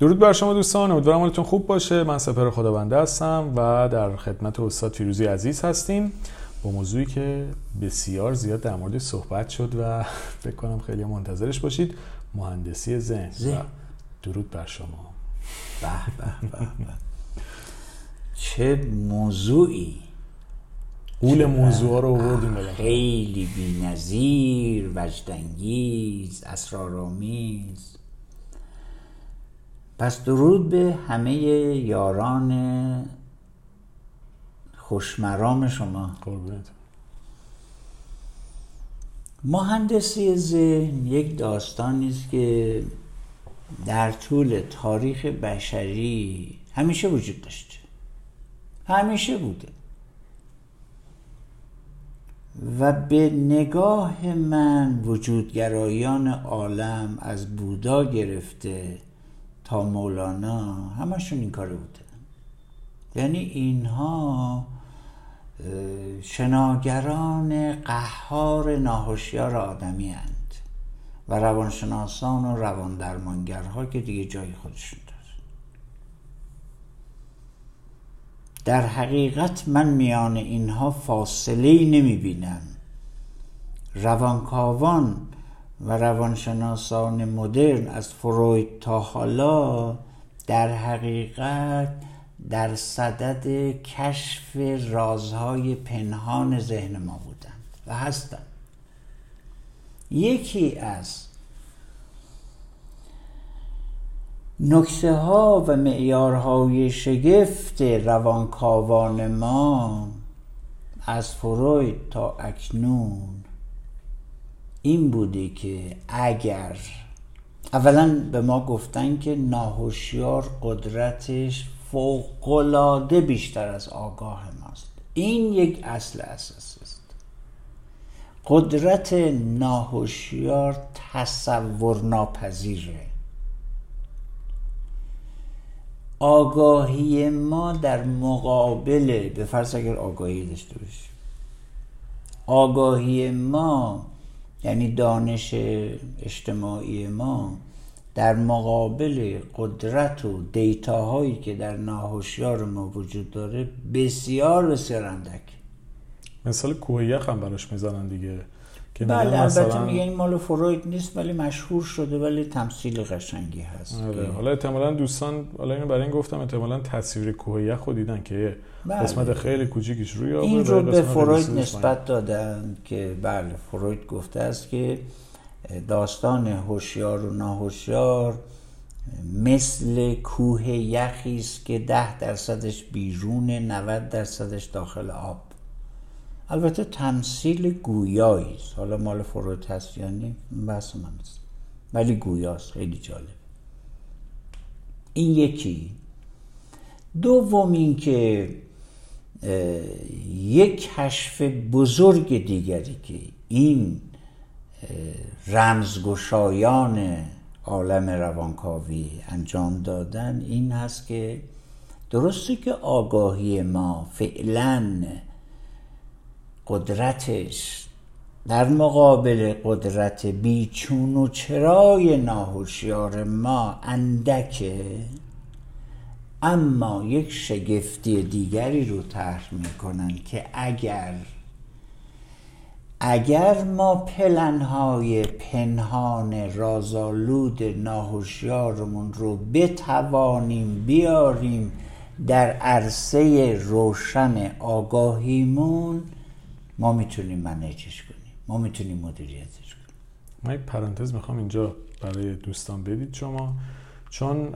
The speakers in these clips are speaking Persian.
درود بر شما دوستان امیدوارم حالتون خوب باشه. من سپر خداونده هستم و در خدمت استاد فیروزی عزیز هستیم. با موضوعی که بسیار زیاد در مورد صحبت شد و فکر کنم خیلی منتظرش باشید مهندسی ذهن. درود بر شما. به به به چه موضوعی؟ قول موضوع رو آوردیم خیلی بی‌نظیر وجدانگیز اسرارآمیز. پس درود به همه یاران خوشمرام شما. قربونت. مهندسی ذهن یک داستانی است که در طول تاریخ بشری همیشه وجود داشته. همیشه بوده. و به نگاه من وجودگرایان عالم از بودا گرفته مولانا همشون این کاره بوده. یعنی اینها شناگران قهار ناهوشیار آدمی هند و روانشناسان و روان درمانگرها که دیگه جای خودشون داره در حقیقت من میان اینها فاصله ای نمی بینم روانکاوان و روانشناسان مدرن از فروید تا حالا در حقیقت در صدد کشف رازهای پنهان ذهن ما بودند و هستند. یکی از نکته ها و معیارهای شگفت روانکاوان ما از فروید تا اکنون این بوده که اگر اولا به ما گفتن که ناهوشیار قدرتش فوقالعاده بیشتر از آگاه ماست. این یک اصل اساسی است. قدرت ناهوشیار تصور ناپذیره آگاهی ما در مقابل به فرض اگر آگاهی داشته باشیم آگاهی ما یعنی دانش اجتماعی ما در مقابل قدرت و دیتاهایی که در ناهوشیار ما وجود داره بسیار بسیار اندک مثال کوه هم براش می‌زنن دیگه. که بله البته میگه این مال فروید نیست ولی مشهور شده ولی تمثیل قشنگی هست آره. حالا احتمالا دوستان حالا اینو برای این گفتم احتمالا تصویر کوه یخ دیدن که بله. قسمت خیلی کوچیکیش روی آب این رو به فروید نسبت دادن که بله فروید گفته است که داستان هوشیار و ناهوشیار مثل کوه یخی است که ده درصدش بیرون 90 درصدش داخل آب البته تمثیل گویایی است. حالا مال فروید هست نه بحث من است. ولی گویاست خیلی جالب این یکی. دوم این که یک کشف بزرگ دیگری که این رمزگشایان عالم روانکاوی انجام دادن این هست که درسته که آگاهی ما فعلا قدرتش. در مقابل قدرت بیچون و چرای ناهوشیار ما اندکه اما یک شگفتی دیگری رو طرح می‌کنن که اگر اگر ما پلنهای پنهان رازالود ناهوشیارمون رو بتوانیم بیاریم در عرصه روشن آگاهیمون ما می‌تونیم منیجش کنیم. ما می‌تونیم مدیریتش کنیم. من یک پرانتز می‌خوام اینجا برای دوستان بدید شما. چون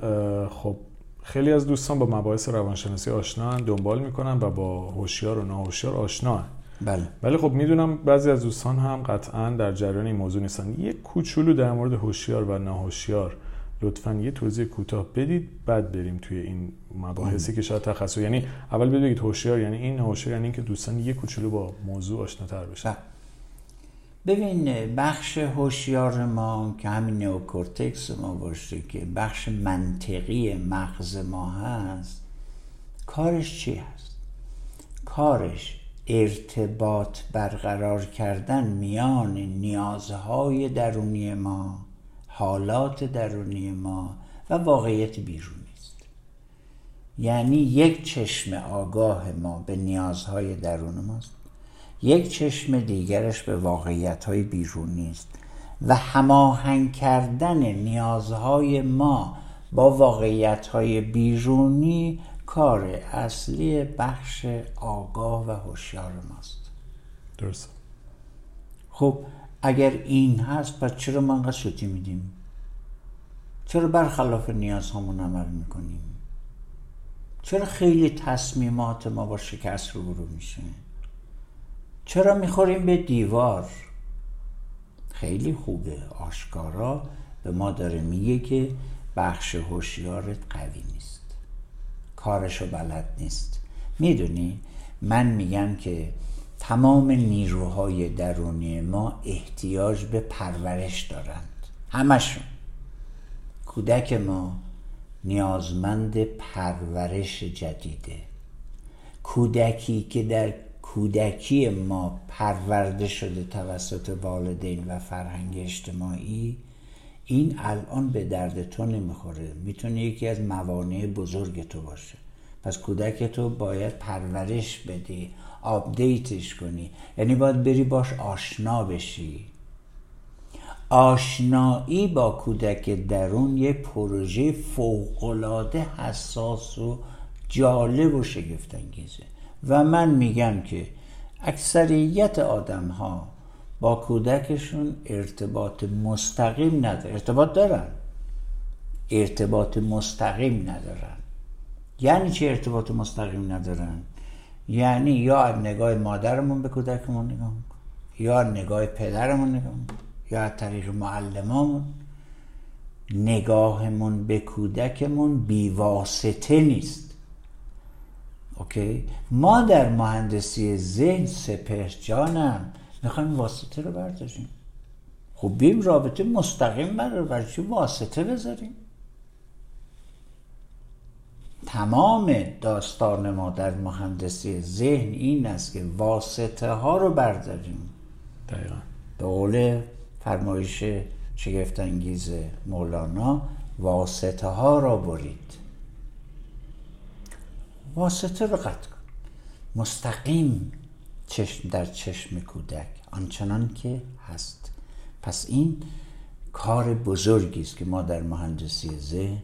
خب خیلی از دوستان با مباحث روانشناسی آشنا دنبال می‌کنن و با هوشیار و ناهوشیار آشنا بله. ولی خب می‌دونم بعضی از دوستان هم قطعا در جریان این موضوع نیستن. یک کوچولو در مورد هوشیار و ناهوشیار لطفا یه توضیح کوتاه بدید بعد بریم توی این مباحثی که شاید تخصص یعنی اول بگید هوشیار یعنی این هوشیار یعنی اینکه دوستان یه کوچولو با موضوع آشناتر بشن. بله. ببین بخش هوشیار ما که همین نئوکورتکس ما باشه که بخش منطقی مغز ما هست کارش چی هست؟ کارش ارتباط برقرار کردن میان نیازهای درونی ما حالات درونی ما و واقعیت بیرونی است. یعنی یک چشم آگاه ما به نیازهای درون ماست. یک چشم دیگرش به واقعیت های بیرونی است و هماهنگ کردن نیازهای ما با واقعیت های بیرونی کار اصلی بخش آگاه و هوشیار ماست. درست خب اگر این هست پس چرا ما سوتی میدیم؟ چرا برخلاف نیازهامون عمل می‌کنیم؟ چرا خیلی تصمیمات ما با شکست روبرو میشه؟ چرا می‌خوریم به دیوار؟ خیلی خوبه. آشکارا به ما داره میگه که بخش هوشیارت قوی نیست. کارشو بلد نیست. می‌دونی؟ من میگم که تمام نیروهای درونی ما احتیاج به پرورش دارند. همشون. کودک ما نیازمند پرورش جدیده. کودکی که در کودکی ما پرورده شده توسط والدین و فرهنگ اجتماعی این الان به درد تو نمی‌خوره. می‌تونه یکی از موانع بزرگ تو باشه. پس کودک تو باید پرورش بدی. update ش کنی. یعنی باید بری باش آشنا بشی. آشنایی با کودک درون یه پروژه فوقالعاده حساس و جالب و شگفتانگیزه. و من میگم که اکثریت آدم ها با کودکشون ارتباط مستقیم ندارن. ارتباط دارن؟ ارتباط مستقیم ندارن. یعنی چه ارتباط مستقیم ندارن؟ یعنی یا نگاه مادرمون به کودکمون نگاه یا نگاه پدرمون نگاه یا از طریق معلمامون. نگاهمون به کودکمون بیواسطه نیست. اوکی؟ ما در مهندسی ذهن سپر جانم می‌خوایم واسطه رو برداریم. خب بیم رابطه مستقیم چی واسطه بذاریم. تمام داستان ما در مهندسی ذهن این است که واسطه ها رو برداریم. دقیقا. به قول فرمایش شگفتانگیز مولانا واسطه ها را برید. واسطه رو قطع کن. مستقیم چشم در چشم کودک آنچنان که هست. پس این کار بزرگی است که ما در مهندسی ذهن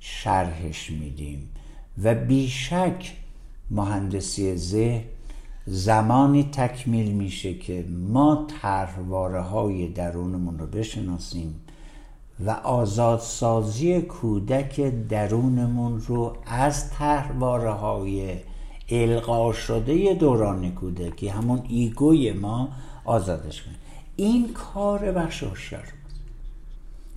شرحش میدیم. و بیشک مهندسی ذهن زمانی تکمیل میشه که ما طرحواره های درونمون رو بشناسیم و آزادسازی کودک درونمون رو از طرحواره های القا شده دوران کودکی همون ایگوی ما آزادش کنیم این کار بخش هوشیار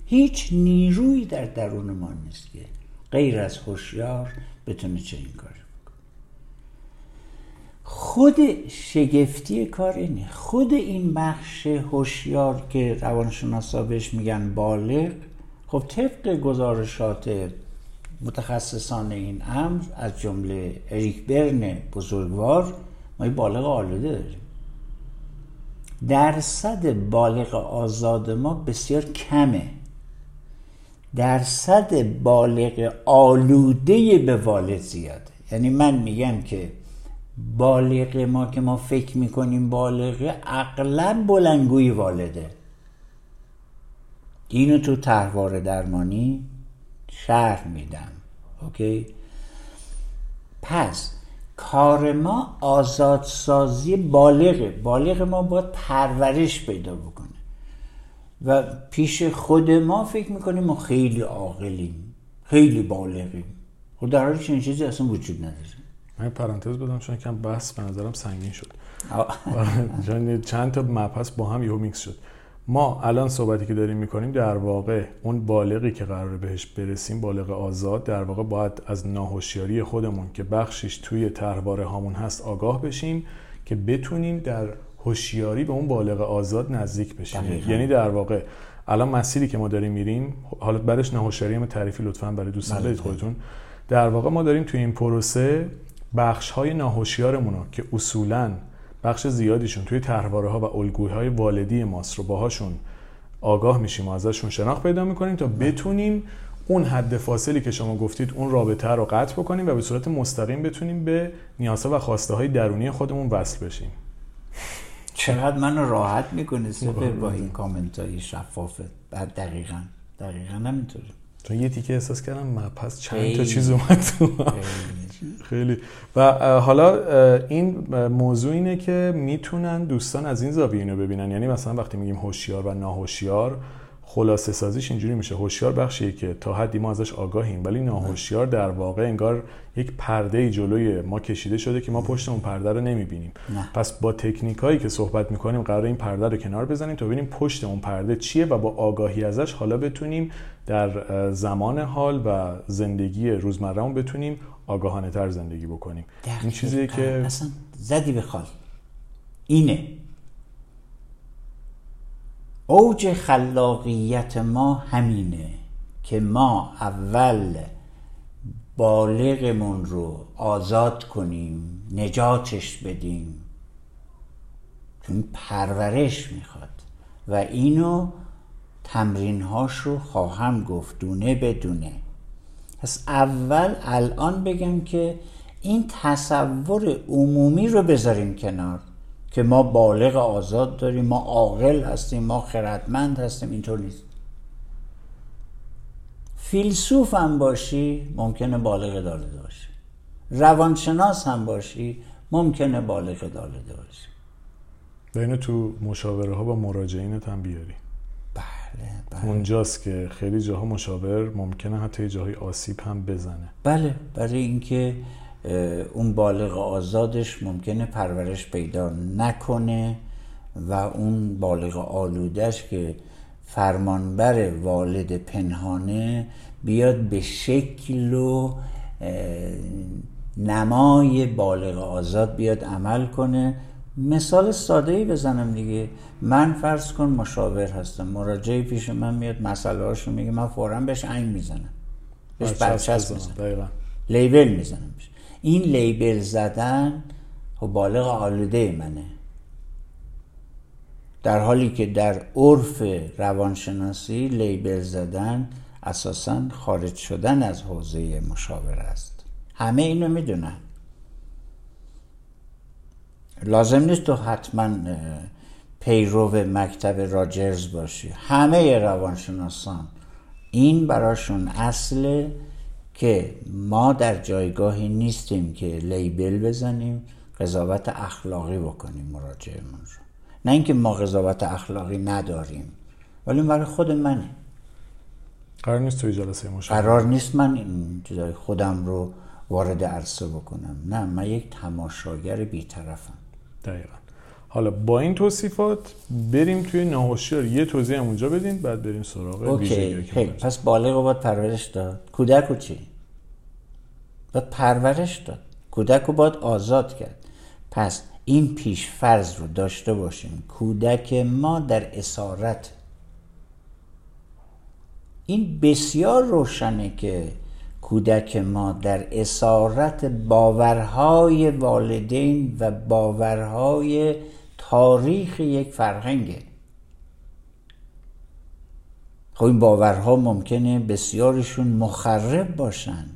هیچ نیرویی در درون ما نیست که غیر از هوشیار بتونه چه این کار خود شگفتی کار اینه. خود این بخش هوشیار که روانشناسا بهش میگن بالغ خب طبق گزارشات متخصصان این امر از جمله اریک برن بزرگوار ما بالغ آلوده داریم. درصد بالغ آزاد ما بسیار کمه. درصد بالغ آلوده به والد زیاده. یعنی من میگم که بالغ ما که ما فکر می‌کنیم بالغه عقلا بلنگوی والده. اینو تو طرحواره درمانی شرح میدم. okay؟ پس کار ما آزادسازی بالغه. بالغ ما باید پرورش پیدا بکنه. و پیش خود ما فکر می‌کنیم ما خیلی عاقلیم خیلی بالغیم. در حالی چنین چیزی اصلا وجود نداره. من پرانتز بدم چون یکم بحث به نظرم سنگین شد. آره، چند تا مبحث با هم یهو میکس شد. ما الان صحبتی که داریم می‌کنیم در واقع اون بالغی که قراره بهش برسیم بالغ آزاد در واقع باید از ناهوشیاری خودمون که بخشش توی طرحواره هامون هست آگاه بشیم که بتونیم در هوشیاری به اون بالغ آزاد نزدیک بشیم. یعنی در واقع الان مسیری که ما داریم میریم حالا بعدش ناهوشیاری ما تعریفی لطفا برای دوستان بدید بله. خودتون. در واقع ما داریم توی این پروسه بخش های ناهوشیارمون رو که اصولا بخش زیادیشون توی تحواره ها و الگوهای والدی ماست رو باهاشون آگاه میشیم و ازشون شناخت پیدا می‌کنیم تا بتونیم اون حد فاصلی که شما گفتید اون رابطه رو قطع بکنیم و به صورت مستقیم بتونیم به نیازها و خواسته های درونی خودمون وصل بشیم. چقدر منو راحت می‌کنه سپر با این کامنت های شفافه بعد دقیقا. دقیقا همینطوره. چون یه تیکه احساس کردم پس چند تا چیز اومد خیلی. و حالا این موضوع اینه که می‌تونن دوستان از این زاویه اینو ببینن. یعنی مثلا وقتی میگیم هوشیار و ناهوشیار خلاصه سازیش اینجوری میشه. هوشیار بخشیه که تا حدی ما ازش آگاهیم ولی ناهوشیار در واقع انگار یک پرده جلوی ما کشیده شده که ما پشت اون پرده رو نمی‌بینیم. پس با تکنیک هایی که صحبت می‌کنیم قرار این پرده رو کنار بزنیم تا ببینیم پشت اون پرده چیه و با آگاهی ازش حالا بتونیم در زمان حال و زندگی روزمرهمون بتونیم آگاهانه تر زندگی بکنیم. این چیزیه که اصلا زدی به خال. اینه. اوج خلاقیت ما همینه که ما اول بالغمون رو آزاد کنیم نجاتش بدیم. چون پرورش می‌خواد و اینو تمرینهاش رو خواهم گفت دونه بدونه پس اول الان بگم که این تصور عمومی رو بذاریم کنار. که ما بالغ آزاد داریم ما عاقل هستیم ما خردمند هستیم اینطور نیست. فیلسوف هم باشی ممکنه بالغ دالده باشی. روانشناس هم باشی ممکنه بالغ دالده باشی. بین تو مشاوره ها با مراجعینت هم بیاری. بله بله. اونجاست که خیلی جاها مشاور ممکنه حتی جاهای آسیب هم بزنه. بله برای اینکه اون بالغ آزادش ممکنه پرورش پیدا نکنه و اون بالغ آلودش که فرمانبر والد پنهانه بیاد به شکل و نمای بالغ آزاد بیاد عمل کنه. مثال ساده ای بزنم دیگه. من فرض کن مشاور هستم. مراجعه پیش من میاد مسئله هاشو میگه من فورا بهش عین می‌زنم. بهش برچسب می‌زنم. لیبل می‌زنم بهش. این لیبل زدن خب بالغ آلوده منه. در حالی که در عرف روانشناسی لیبل زدن اساسا خارج شدن از حوزه مشاوره است. همه اینو می‌دونن. لازم نیست تو حتما پیرو مکتب راجرز باشی. همه روانشناسان این براشون اصله که ما در جایگاهی نیستیم که لیبل بزنیم قضاوت اخلاقی بکنیم مراجعمون رو. نه اینکه ما قضاوت اخلاقی نداریم ولی برای خود منه. قرار نیست توی جلسه مشاوره قرار نیست من این خودم رو وارد عرصه بکنم. نه من یک تماشاگر بیطرفم. دقیقا. حالا با این توصیفات بریم توی ناهوشیار یه توضیح هم اونجا بدین بعد بریم سراغ اوکی خیلی. پس بالغ باید پرورش داد. کودک رو چی؟ باید پرورش داد. کودک رو باید آزاد کرد. پس این پیش فرض رو داشته باشیم کودک ما در اسارت. این بسیار روشنه که کودک ما در اسارت باورهای والدین و باورهای تاریخ یک فرهنگه. خب این باورها ممکنه بسیارشون مخرب باشن.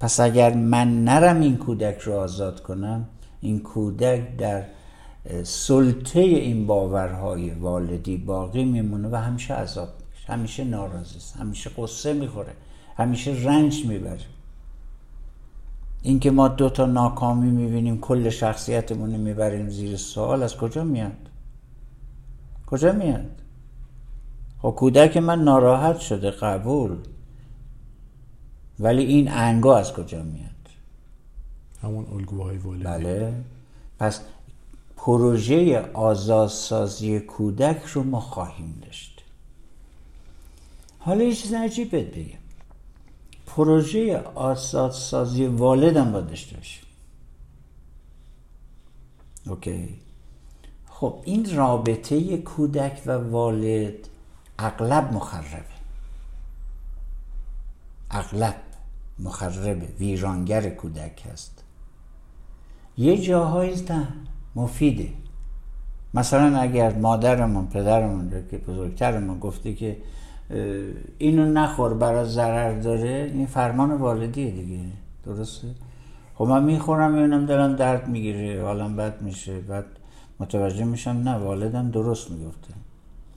پس اگر من نرم این کودک رو آزاد کنم این کودک در سلطه این باورهای والدی باقی میمونه و همیشه عذاب میشه همیشه ناراضی است. همیشه قصه می‌خوره. همیشه رنج می‌بره. اینکه ما دو تا ناکامی می‌بینیم کل شخصیتمون می‌بریم زیر سوال از کجا میاد؟ کجا میاد؟ خب کودک من ناراحت شده قبول. ولی این انگا از کجا میاد؟ همون الگوهای والدی بله. پس پروژه آزادسازی کودک رو ما خواهیم داشت. حالا یه چیز عجیب بگم. پروژه آزادسازی والدم باید داشته باشیم اوکی. خب این رابطه کودک و والد اغلب مخربه. اغلب مخربه. ویرانگر کودک هست. یه جاهایی نه مفیده. مثلا اگر مادرمون پدرمون که بزرگترمون گفته که اینو نخور برای ضرر داره. این فرمان والدیه دیگه. درسته؟ خب من می‌خورم می‌بینم دارم درد می‌گیره. حالم بد میشه. بعد متوجه میشم نه والدم درست می‌گفته.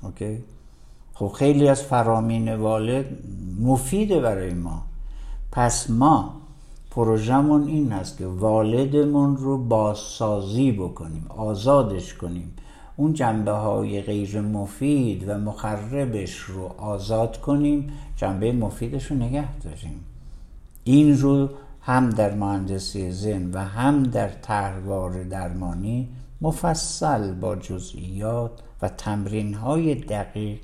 اوکی؟ خب خیلی از فرامین والد مفیده برای ما. پس ما پروژمون این هست که والدمون رو بازسازی بکنیم آزادش کنیم. اون جنبه های غیر مفید و مخربش رو آزاد کنیم جنبه مفیدش رو نگه داریم. این رو هم در مهندسی زن و هم در طرحوار درمانی مفصل با جزئیات و تمرین های دقیق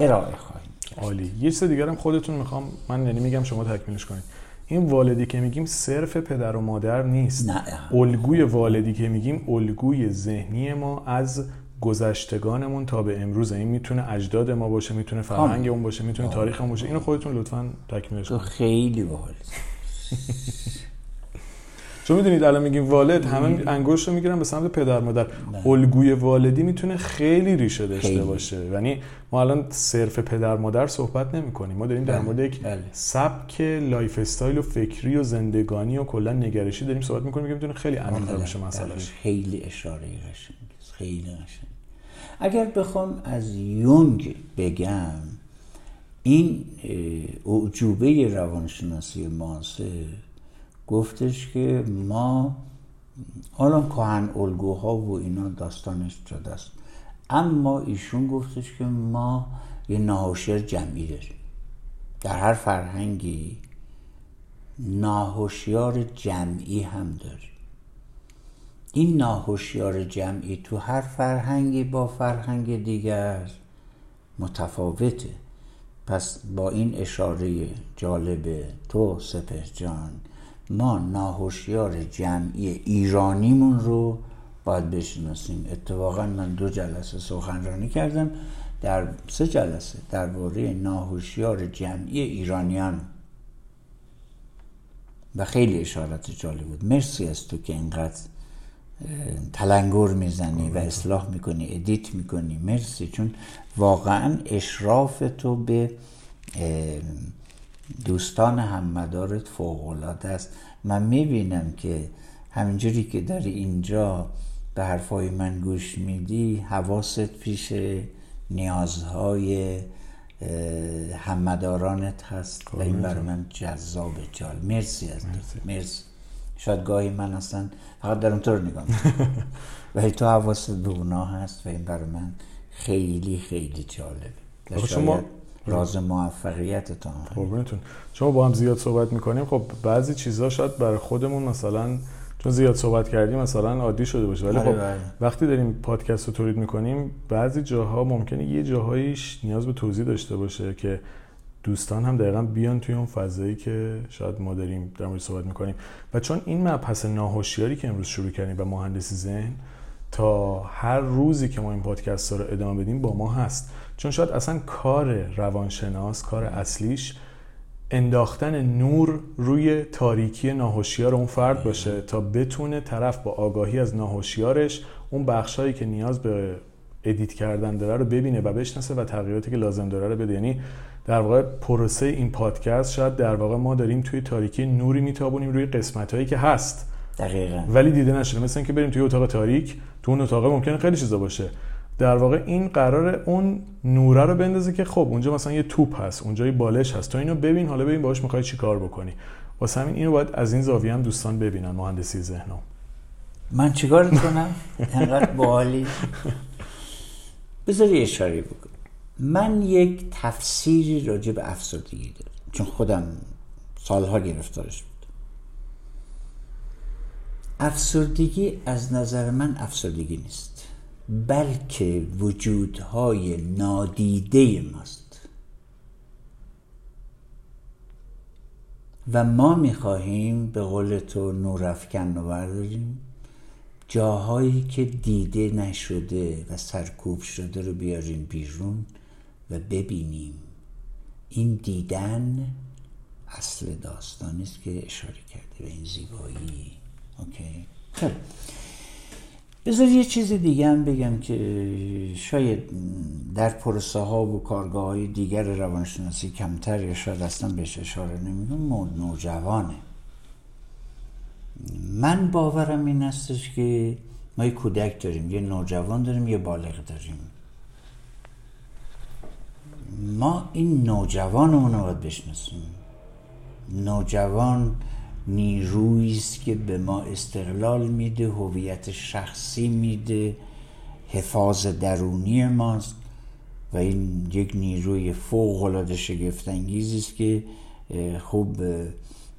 ارائه خواهیم عالی. یه چیز دیگرم خودتون می‌خوام من یعنی میگم شما تکمیلش کنید. این والدی که میگیم صرف پدر و مادر نیست. نه. الگوی والدی که میگیم الگوی ذهنی ما از گذشتگانمون تا به امروز. این می‌تونه اجداد ما باشه می‌تونه فرهنگمون باشه می‌تونه تاریخ ما باشه. اینو خودتون لطفا تکمیلش کنید. خیلی باحال. چون می‌دونید الان میگیم والد همه انگشت رو می‌گیرن به سمت پدر مادر. الگوی والدی می‌تونه خیلی ریشه داشته باشه. یعنی ما الان صرف پدر مادر صحبت نمی کنیم ما داریم در بله، مورد یک بله. سبک lifestyle و فکری و زندگانی و کلا نگرشی داریم صحبت می‌کنیم که می‌تونه خیلی عمیق باشه مسئله‌ش خیلی اشاره قشنگ. خیلی قشنگ. اگر بخوام از یونگ بگم این اعجوبه روانشناسی معاصر گفتش که ما حالا کهن الگوها و اینا داستانش شده است اما ایشون گفتش که ما یه ناهوشیار جمعی داریم. در هر فرهنگی ناهوشیار جمعی هم داریم. این ناهوشیار جمعی تو هر فرهنگی با فرهنگ دیگر متفاوته. پس با این اشاره جالب تو سپه جان ما ناهوشیار جمعی ایرانیمون رو باید بشناسیم. اتفاقا من دو جلسه سخنرانی کردم. در سه جلسه درباره ناهوشیار جمعی ایرانیان. و خیلی اشارت جالب بود. مرسی از تو که اینقدر تلنگر می‌زنی و اصلاح می‌کنی ادیت می‌کنی. مرسی. چون واقعا اشراف تو به دوستان هممدارت فوقالعاده است. من می‌بینم که همینجوری که داری اینجا به حرفای من گوش میدی حواست پیش نیازهای هممدارانت هست و این برای من جذاب جال. مرسی از مرسی. مرسی. شاید گاهی من اصلا فقط دارم تو رو نگاه ولی تو حواست به اونا هست و این برای من خیلی خیلی جالبه. شما راز موفقیتتون قربونتون. شما با هم زیاد صحبت می‌کنیم. خب بعضی چیزها شاید برای خودمون مثلا چون زیاد صحبت کردیم مثلا عادی شده باشه. ولی آره، خب بله. وقتی داریم پادکست رو تولید می‌کنیم بعضی جاها ممکنه یه جاهاییش نیاز به توضیح داشته باشه که دوستان هم دقیقا بیان توی اون فضایی که شاید ما داریم در مورد صحبت می‌کنیم. و چون این مبحث ناهوشیاری که امروز شروع کردیم و مهندسی ذهن تا هر روزی که ما این پادکست رو ادامه بدیم با ما هست. چون شاید اصلا کار روانشناس کار اصلیش انداختن نور روی تاریکی ناهوشیار اون فرد باشه تا بتونه طرف با آگاهی از ناهوشیارش اون بخشایی که نیاز به edit کردن داره رو ببینه و بشناسه و تغییراتی که لازم داره رو بده. یعنی در واقع پروسه این پادکست شاید در واقع ما داریم توی تاریکی نوری میتابونیم روی قسمت هایی که هست. دقیقا. ولی دیده نشده. مثل اینکه بریم توی اتاق تاریک تو اون اتاق ممکنه خیلی چیزا باشه. در واقع این قراره اون نوره رو بندازه که خب اونجا مثلا یه توپ هست اونجا یه بالش هست. تو اینو ببین حالا ببین باهاش می‌خوای چی کار بکنی. واسه همین اینو باید از این زاویه هم دوستان ببینن مهندسی ذهنم. من چیکار کنم؟ انقدر باحالی. بذاری اشاره بکن من یک تفسیری راجع به افسردگی دارم چون خودم سالها گرفتارش بود. افسردگی از نظر من افسردگی نیست بلکه وجودهای نادیده ماست. و ما می‌خواهیم به قول تو نورافکن رو برداریم. جاهایی که دیده نشده و سرکوب شده رو بیاریم بیرون. و ببینیم. این دیدن اصل داستانی است که اشاره کرده به این زیبایی. اوکی؟ خب. بذار یه چیز دیگه هم بگم که شاید در پروسه ها و کارگاه های دیگر روانشناسی کمتر یا شاید اصلا بهش اشاره نمیدون نوجوانه. من باورم این استش که ما یه کودک داریم یه نوجوان داریم یه بالغ داریم. ما این نوجوانمون رو باید بشناسیم. نوجوان نیرویی است که به ما استقلال میده هویت شخصی میده حفاظ درونی ماست و این یک نیروی فوق العاده شگفت است که خوب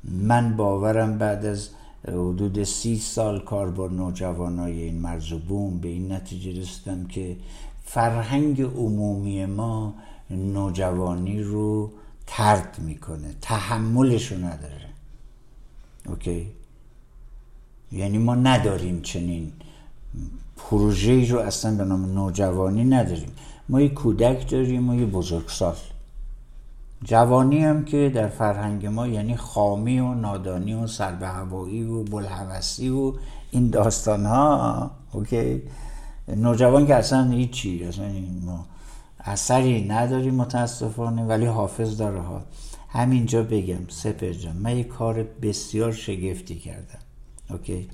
من باورم بعد از حدود سی سال کار با نوجوانای این مرزوبون به این نتیجه رسیدم که فرهنگ عمومی ما نوجوانی رو ترد می‌کنه تحملش رو نداره. اوکی؟ یعنی ما نداریم چنین پروژه رو اصلا به نام نوجوانی نداریم. ما یه کودک داریم و یه بزرگسال. جوانی هم که در فرهنگ ما یعنی خامی و نادانی و سر به هوایی و بلهوسی و این داستان ها okay؟ نوجوان که اصلا هیچی اصلا ما اثری نداریم متاسفانه ولی حافظ داره ها. همینجا بگم سپهر جان من یه کار بسیار شگفتی کردم. okay؟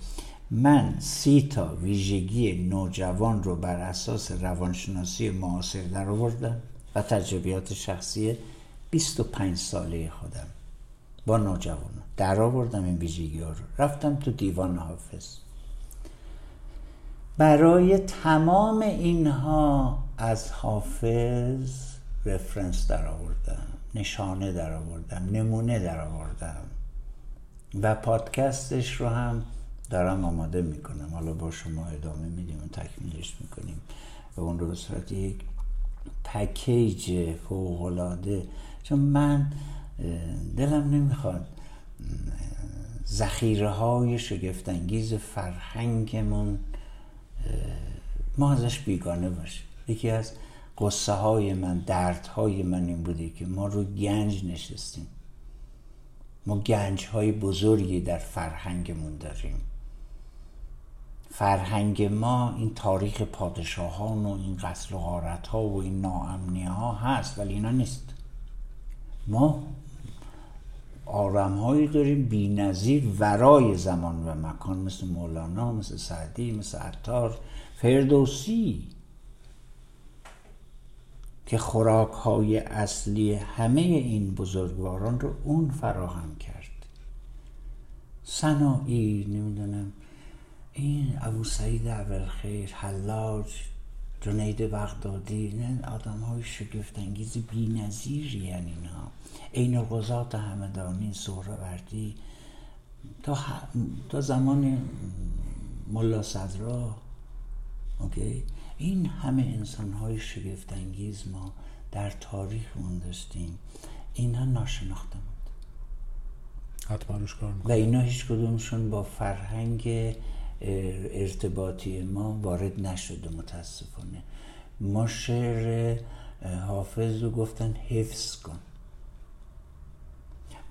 من سی تا ویژگی نوجوان رو بر اساس روانشناسی معاصر در آوردم و تجربیات شخصی 25 ساله خودم با نوجوان در آوردم این ویژگی رو. رفتم تو دیوان حافظ. برای تمام اینها از حافظ رفرنس در آوردم نشانه در آوردم نمونه در آوردم و پادکستش رو هم دارم آماده می‌کنم. حالا با شما ادامه میدیم و تکمیلش می‌کنیم. و اون رو به صورت یک پکیج فوقلاده چون من دلم نمی‌خواد ذخیره های شگفتانگیز فرهنگمون ما ازش بیگانه باشیم. یکی از قصه های من درد های من این بوده که ما رو گنج نشستیم. ما گنج های بزرگی در فرهنگمون داریم. فرهنگ ما این تاریخ پادشاهان و این قتل و غارت ها و این ناامنی ها هست ولی اینا نیست. ما آرم هایی داریم بی نظیر ورای زمان و مکان مثل مولانا مثل سعدی مثل عطار فردوسی. که خوراک های اصلی همه این بزرگواران رو اون فراهم کرد. سنایی نمی‌دونم این ابو سعید اولخیر حلاج جنید بغدادی نه آدم های شگفت انگیز بی نظیری یعنی اینا. این قضات همدانی سهروردی تا, تا زمان ملا صدرا اوکی؟ این همه انسان های شگفت انگیز ما در تاریخمون داشتیم. اینا ناشناخته بود. حتما روش کار و اینا هیچ کدومشون با فرهنگ ارتباطی ما وارد نشده متاسفانه. ما شعر حافظ رو گفتن حفظ کن.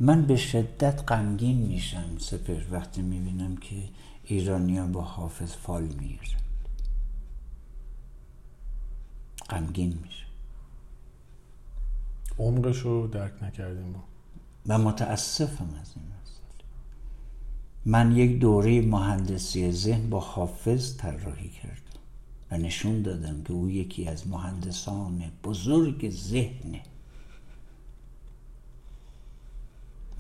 من به شدت غمگین میشم سپر وقتی می‌بینم که ایرانیان با حافظ فال می‌گیرن. غمگین میشه. عمقش رو درک نکردیم ما. و متاسفم از این من یک دوره مهندسی ذهن با حافظ طراحی کردم و نشون دادم که او یکی از مهندسان بزرگ ذهنه.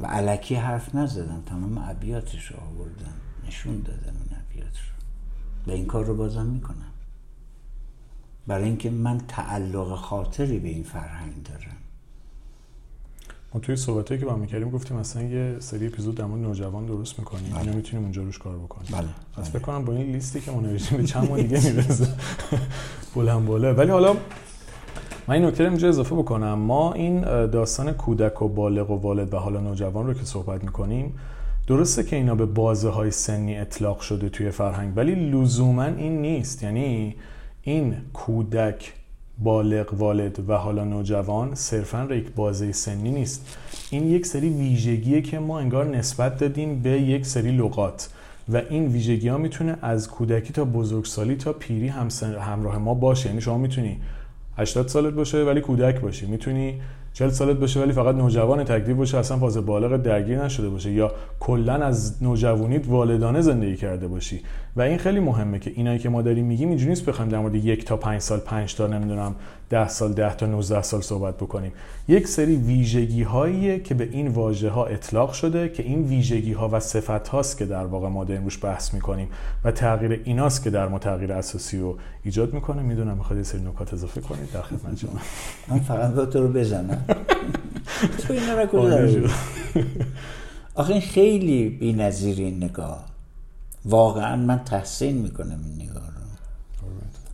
و علکی حرف نزدم تمام ابیاتش رو آوردم نشون دادم این ابیات رو. و این کار رو بازم می‌کنم. برای اینکه من تعلق خاطری به این فرهنگ دارم. ما توی صحبتایی که با می‌کردیم گفتیم مثلا یه سری اپیزود در مورد نوجوان درست می‌کنیم. بله. می‌تونیم اونجا روش کار بکنیم. بله پس فکر کنم با این لیستی که ما نوشتیم به چند ماه دیگه می‌رسه. بلند بالا. ولی حالا من این نکته اینجا اضافه بکنم. ما این داستان کودک و بالغ و والد و حالا نوجوان رو که صحبت می‌کنیم درسته که اینا به بازه های سنی اطلاق شده توی فرهنگ ولی لزوما این نیست. یعنی این کودک بالغ والد و حالا نوجوان صرفا یک بازه سنی نیست. این یک سری ویژگیه که ما انگار نسبت دادیم به یک سری لغات. و این ویژگی ها می‌تونه از کودکی تا بزرگسالی تا پیری همراه ما باشه. یعنی شما می‌تونی 80 سالت باشه ولی کودک باشی. می‌تونی 40 سالت باشه ولی فقط نوجوان تکلیف باشه اصلا فاز بالغ درگیر نشده باشه. یا کلا از نوجوانیت والدانه زندگی کرده باشی. و این خیلی مهمه که اینایی که ما داریم میگیم اینجوری نیست بخوایم در مورد یک تا پنج سال پنج تا نمی‌دونم ده سال ده تا 19 سال صحبت بکنیم. یک سری ویژگی هاییه که به این واژه ها اطلاق شده که این ویژگی ها و صفت هاست که در واقع ما داریم روش بحث می‌کنیم و تغییر ایناست که در ما تغییر اساسی رو ایجاد می‌کنه. می‌دونم می‌خواد یه سری نکات اضافه کنید. در خدمت شما. من فقط رو بزنم. تو اینا آخه این خیلی بی‌نظیر این نگاه. واقعا من تحسین می‌کنم این نگاه رو.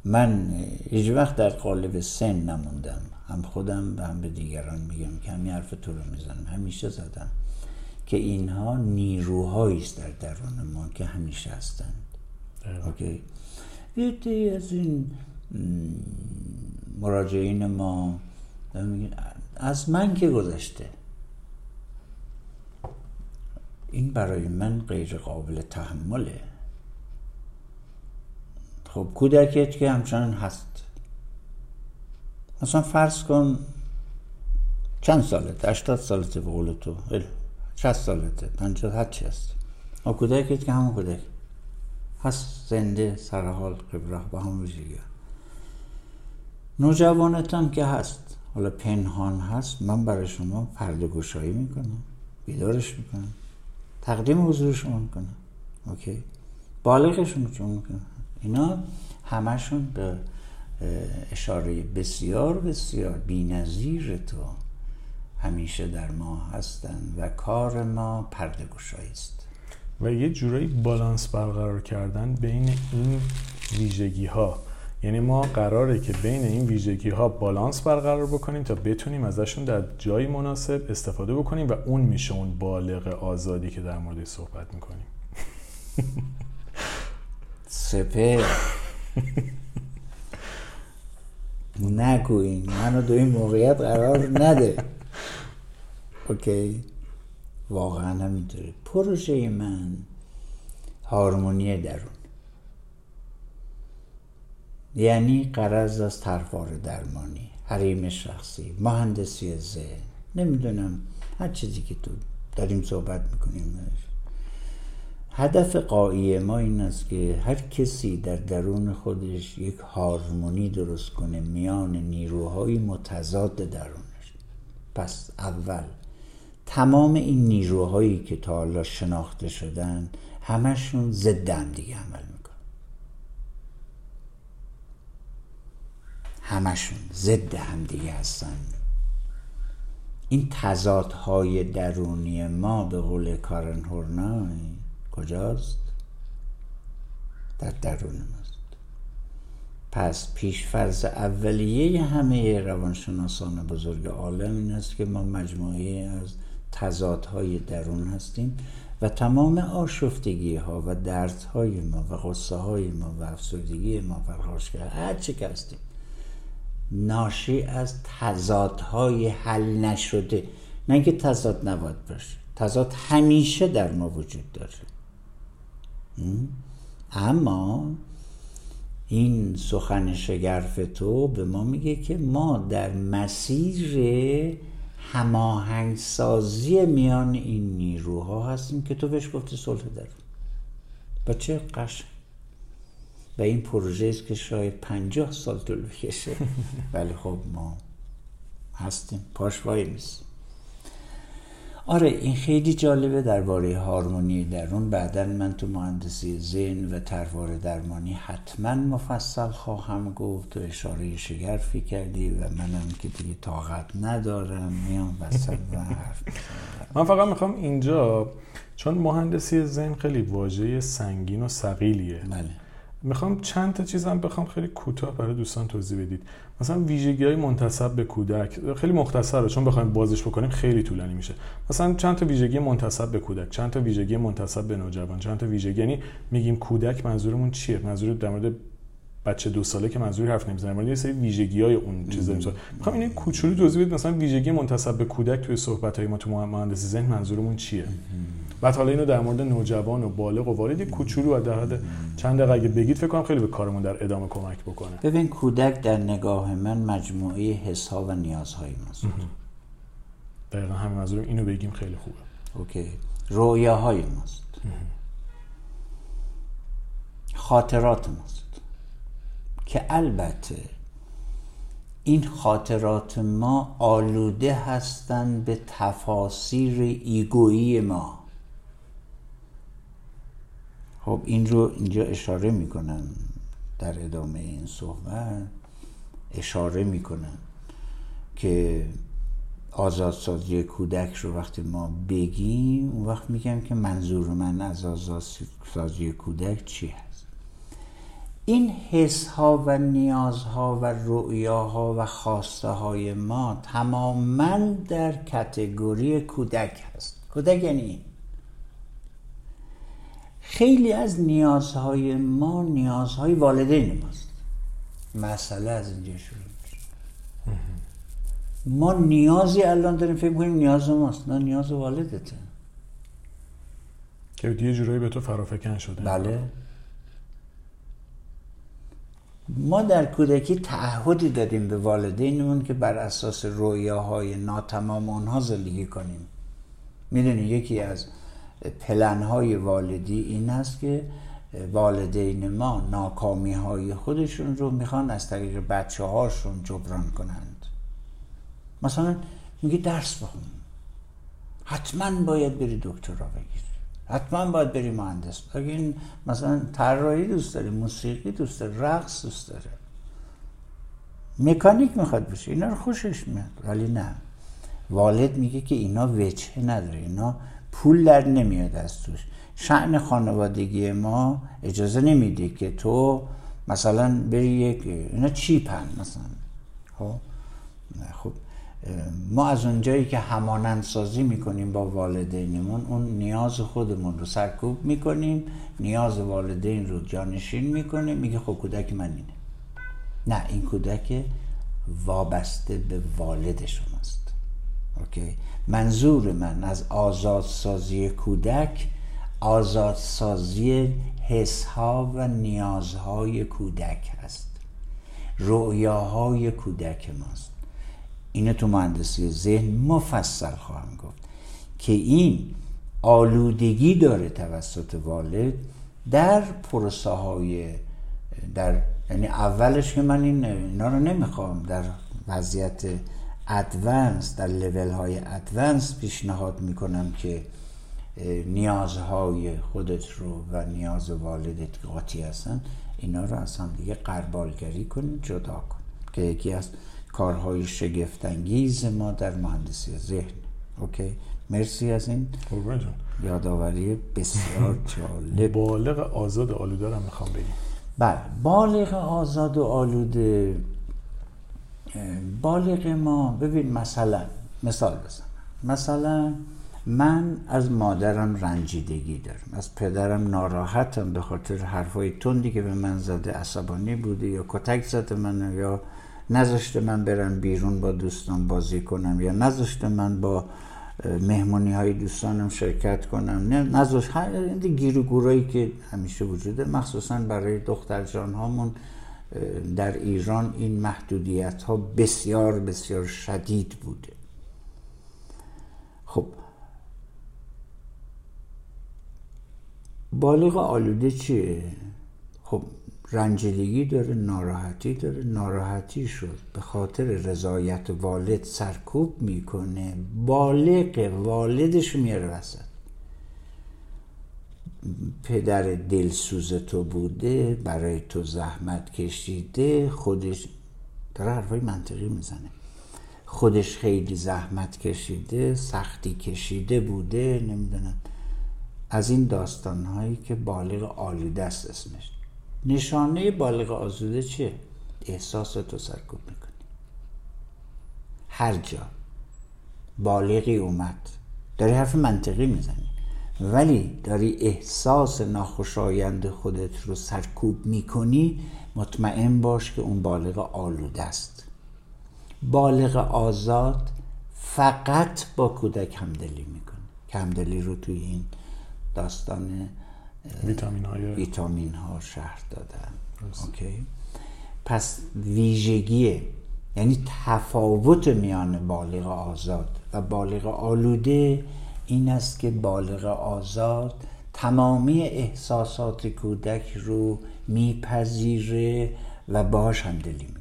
من هیچ وقت در قالب سن نموندم. هم خودم و هم به دیگران میگم که همین حرف تو رو می‌زنم. همیشه زدم که اینها نیروهایی است در درون ما که همیشه هستند. اوکی؟ یه از این مراجعین ما از من که گذشته. این برای من غیر قابل تحمله. خب کودکت که همچنان هست. مثلا فرض کن چند سالت 80 سالته به قول تو. 60 سالته. 50 هر چی هست. و کودکت که همون کودک. هست زنده سرحال قبره با هم ویژگی. نوجوانت هم که هست. حالا پنهان هست من برای شما پرده گشایی می‌کنم بیدارش می‌کنم تقدیم حضور شما می‌کنم اوکی؟ بالغشون چون می‌کنم. اینا همشون به اشاره بسیار بسیار بینظیر تو همیشه در ما هستند و کار ما پرده گشایی است. و یه جورایی بالانس برقرار کردن بین این ویژگی ها یعنی ما قراره که بین این ویژگی ها بالانس برقرار بکنیم تا بتونیم ازشون در جایی مناسب استفاده بکنیم و اون میشه اون بالغ آزادی که در مورد صحبت می‌کنیم. سپر. نگوین منو دو این موقعیت قرار نده. اوکی؟ واقعا همینطوره. پروژه من هارمونی درون. یعنی قرض از طرفار درمانی حریم شخصی مهندسی ذهن. نمی‌دونم هر چیزی که تو داریم صحبت می‌کنیم. هدف قایی ما این است که هر کسی در درون خودش یک هارمونی درست کنه میان نیروهای متضاد درونش. پس اول تمام این نیروهایی که تا حالا شناخته شدن همشون ضد هم دیگه عمل می‌کنن همشون ضد هم دیگه هستن این تضادهای درونی ما به قول کارن هورنای کجاست؟ در درون ماست پس پیشفرز اولیه همه روانشناسان بزرگ عالم این است که ما مجموعه از تضادهای درون هستیم و تمام آشفتگی ها و دردهای ما و غصه های ما و افسردگی ما و هر چه که هستیم ناشی از تضادهای حل نشده. نه که تضاد نباید باشه. تضاد همیشه در ما وجود داره. اما این سخن شگرف تو به ما میگه که ما در مسیر هماهنگسازی میان این نیروها هستیم که تو بهش گفتی صلح داریم با چه قشن و این پروژه است که شاید پنجاه سال طول بکشه. ولی خب ما هستیم. پاش وای نیست. آره این خیلی جالبه درباره هارمونی درون. بعدا من تو مهندسی ذهن و تروار درمانی حتما مفصل خواهم گفت. و اشاره شگرفی کردی و منم که دیگه طاقت ندارم. میام وسط و حرف من فقط می‌خوام اینجا چون مهندسی ذهن خیلی واژه سنگین و سقیلیه بله. می‌خوام چند تا چیزم بخوام خیلی کوتاه برای دوستان توضیح بدید. مثلا ویژگی های منتصب به کودک خیلی مختصره چون بخوایم بازش بکنیم خیلی طولانی میشه. مثلا چند تا ویژگی منتصب به کودک چند تا ویژگی منتصب به نوجوان چند تا ویژگی یعنی میگیم کودک منظورمون چیه؟ منظور در مورد بچه دو ساله که منظوری حرف نمی‌زنه ولی یه سری ویژگی های اون چیز داریم می‌خوام این کوچولو توضیح بدید مثلا ویژگی منتسب به کودک توی صحبت های ما تو مهندسی ذهن منظورمون چیه؟ بعد حالا اینو در مورد نوجوان و بالغ و والد کوچولو و در حد چند دقیقه اگه بگید فکر کنم خیلی به کارمون در ادامه کمک بکنه. ببین کودک در نگاه من مجموعه حس ها و نیازهای ماست. دقیقا همین منظورم اینو بگیم خیلی خوبه. اوکی. رویاهای ماست. خاطرات ماست. که البته این خاطرات ما آلوده هستند به تفاسیر ایگویی ما. خب این رو اینجا اشاره می‌کنم در ادامه این صحبت. اشاره می‌کنم که آزادسازی کودک رو وقتی ما بگیم اون وقت میگم که منظور من از آزادسازی کودک چی هست؟ این حس ها و نیازها و رؤیاها و خواسته های ما تماما در کتگوری کودک هست. کودک یعنی خیلی از نیازهای ما نیازهای والدین ماست. مسئله از اینجا شروع ما نیازی الان داریم فکر کنیم نیاز ماست. نه نیاز والدته. که یه جورایی به تو فرافکن شده. بله. ما در کودکی تعهدی دادیم به والدینمون که بر اساس رویاهای ناتمام اونها زندگی کنیم. می‌دونی یکی از پلنهای والدی این است که والدین ما ناکامی های خودشون رو می‌خوان از طریق بچه هاشون جبران کنند. مثلا میگه درس بخون. حتما باید بری دکترا بگیر. حتما باید بری مهندس. اگه این مثلا طراحی دوست داره موسیقی دوست داره رقص دوست داره. مکانیک می‌خواد بشه اینا رو خوشش میاد. ولی نه. والد میگه که اینا وجهه نداره. اینا پول در نمیاد از توش. شعن خانوادگی ما اجازه نمیده که تو مثلا بری یک اینا چیپن مثلا. خب؟ خب. ما از اونجایی که همانند سازی می‌کنیم با والدینمون اون نیاز خودمون رو سرکوب می‌کنیم نیاز والدین رو جانشین می‌کنیم میگه خب کودک من اینه. نه این کودک وابسته به والد شماست. اوکی؟ منظور من از آزادسازی کودک آزادسازی حسها و نیازهای کودک هست. رؤیاهای کودک ماست. اینه تو مهندسی ذهن مفصل خواهم گفت که این آلودگی داره توسط والد در پروسه های در یعنی اولش که من این اینا رو نمی‌خوام در وضعیت ادوانس در لیول های ادوانس پیشنهاد می‌کنم که نیازهای خودت رو و نیاز والدت قاطی هستن اینا رو از هم دیگه قربالگری کن جدا کن. که یکی از کارهای شگفتانگیز ما در مهندسی ذهن. اوکی؟ مرسی از این یادآوری بسیار جالب. بالغ آزاد آلوده رو می‌خوام بگیم بله بالغ آزاد و آلوده بالغ ما ببین مثلا مثال بزنم مثلا من از مادرم رنجیدگی دارم از پدرم ناراحتم به خاطر حرفای تندی که به من زده عصبانی بوده یا کتک زده من یا نذاشته من برم بیرون با دوستان بازی کنم یا نذاشته من با مهمونی های دوستانم شرکت کنم نه نذاشت گیر و گورایی که همیشه وجوده مخصوصا برای دختر جان هامون در ایران این محدودیت ها بسیار بسیار شدید بوده. خب بالغ آلوده چیه؟ خب رنجیدگی داره ناراحتی داره ناراحتی شد. به خاطر رضایت والد سرکوب می‌کنه بالغ والدش میاره وسط. پدر دلسوز تو بوده برای تو زحمت کشیده خودش داره حرفای منطقی می‌زنه. خودش خیلی زحمت کشیده سختی کشیده بوده نمی‌دونم. از این داستان هایی که بالغ آلوده است اسمش. نشانه بالغ آزوده چیه؟ احساس تو سرکوب می‌کنی. هر جا بالغی اومد داری حرف منطقی می‌زنی. ولی داری احساس ناخوشایند خودت رو سرکوب می‌کنی مطمئن باش که اون بالغ آلوده است. بالغ آزاد فقط با کودک همدلی می‌کنه. که همدلی رو توی این داستان ویتامین, های... ویتامین ها شهر دادن اوکی. پس ویژگی یعنی تفاوت میان بالغ آزاد و بالغ آلوده این است که بالغ آزاد تمامی احساسات کودک رو میپذیره و باش همدلی می‌کنه.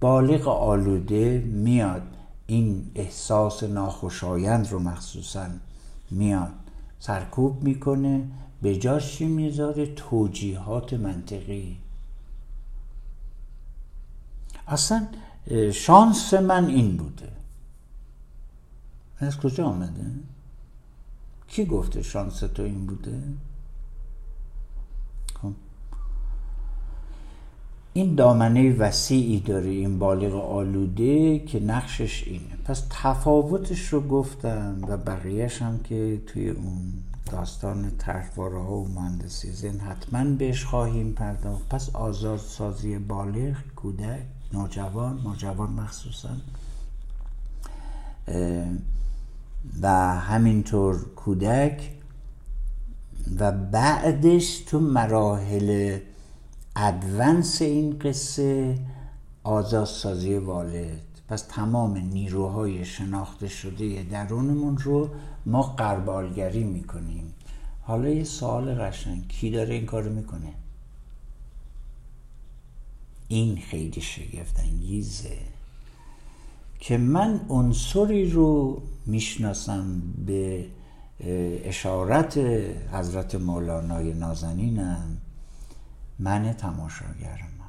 بالغ آلوده میاد این احساس ناخوشایند رو مخصوصا میاد سرکوب می‌کنه به جاش می‌ذاره؟ توجیهات منطقی. اصلا شانس من این بوده. از کجا آمده؟ کی گفته شانس تو این بوده؟ خب. این دامنه وسیعی داره این بالغ آلوده که نقشش اینه پس تفاوتش رو گفتم و بقیهش هم که توی اون داستان طرحواره ها و مهندسی زن حتما بهش خواهیم پرداخت پس آزادسازی بالغ کودک نوجوان نوجوان مخصوصا و همینطور کودک و بعدش تو مراحل ادونس این قصه آزادسازی والد. پس تمام نیروهای شناخته شده درونمون رو ما قربالگری می‌کنیم. حالا یه سوال قشنگ کی داره این کارو می‌کنه؟ این خیلی شگفت انگیزه که من عنصری رو می‌شناسم به اشارت حضرت مولانای نازنینم من تماشاگر ما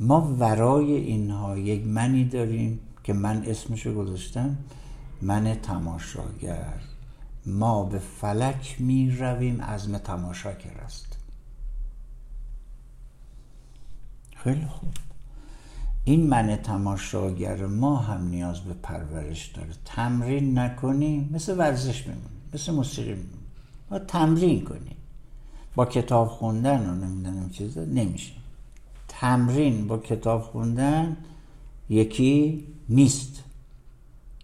ما ورای اینها یک منی داریم که من اسمشو گذاشتم من تماشاگر. ما به فلک می رویم عزم تماشاگر است خیلی خوب. این من تماشاگر ما هم نیاز به پرورش داره. تمرین نکنی مثل ورزش میمونی مثل موسیقی میمونی. ما تمرین کنی با کتاب خوندن و نمی‌دونم چیزا نمیشه. تمرین با کتاب خوندن یکی نیست.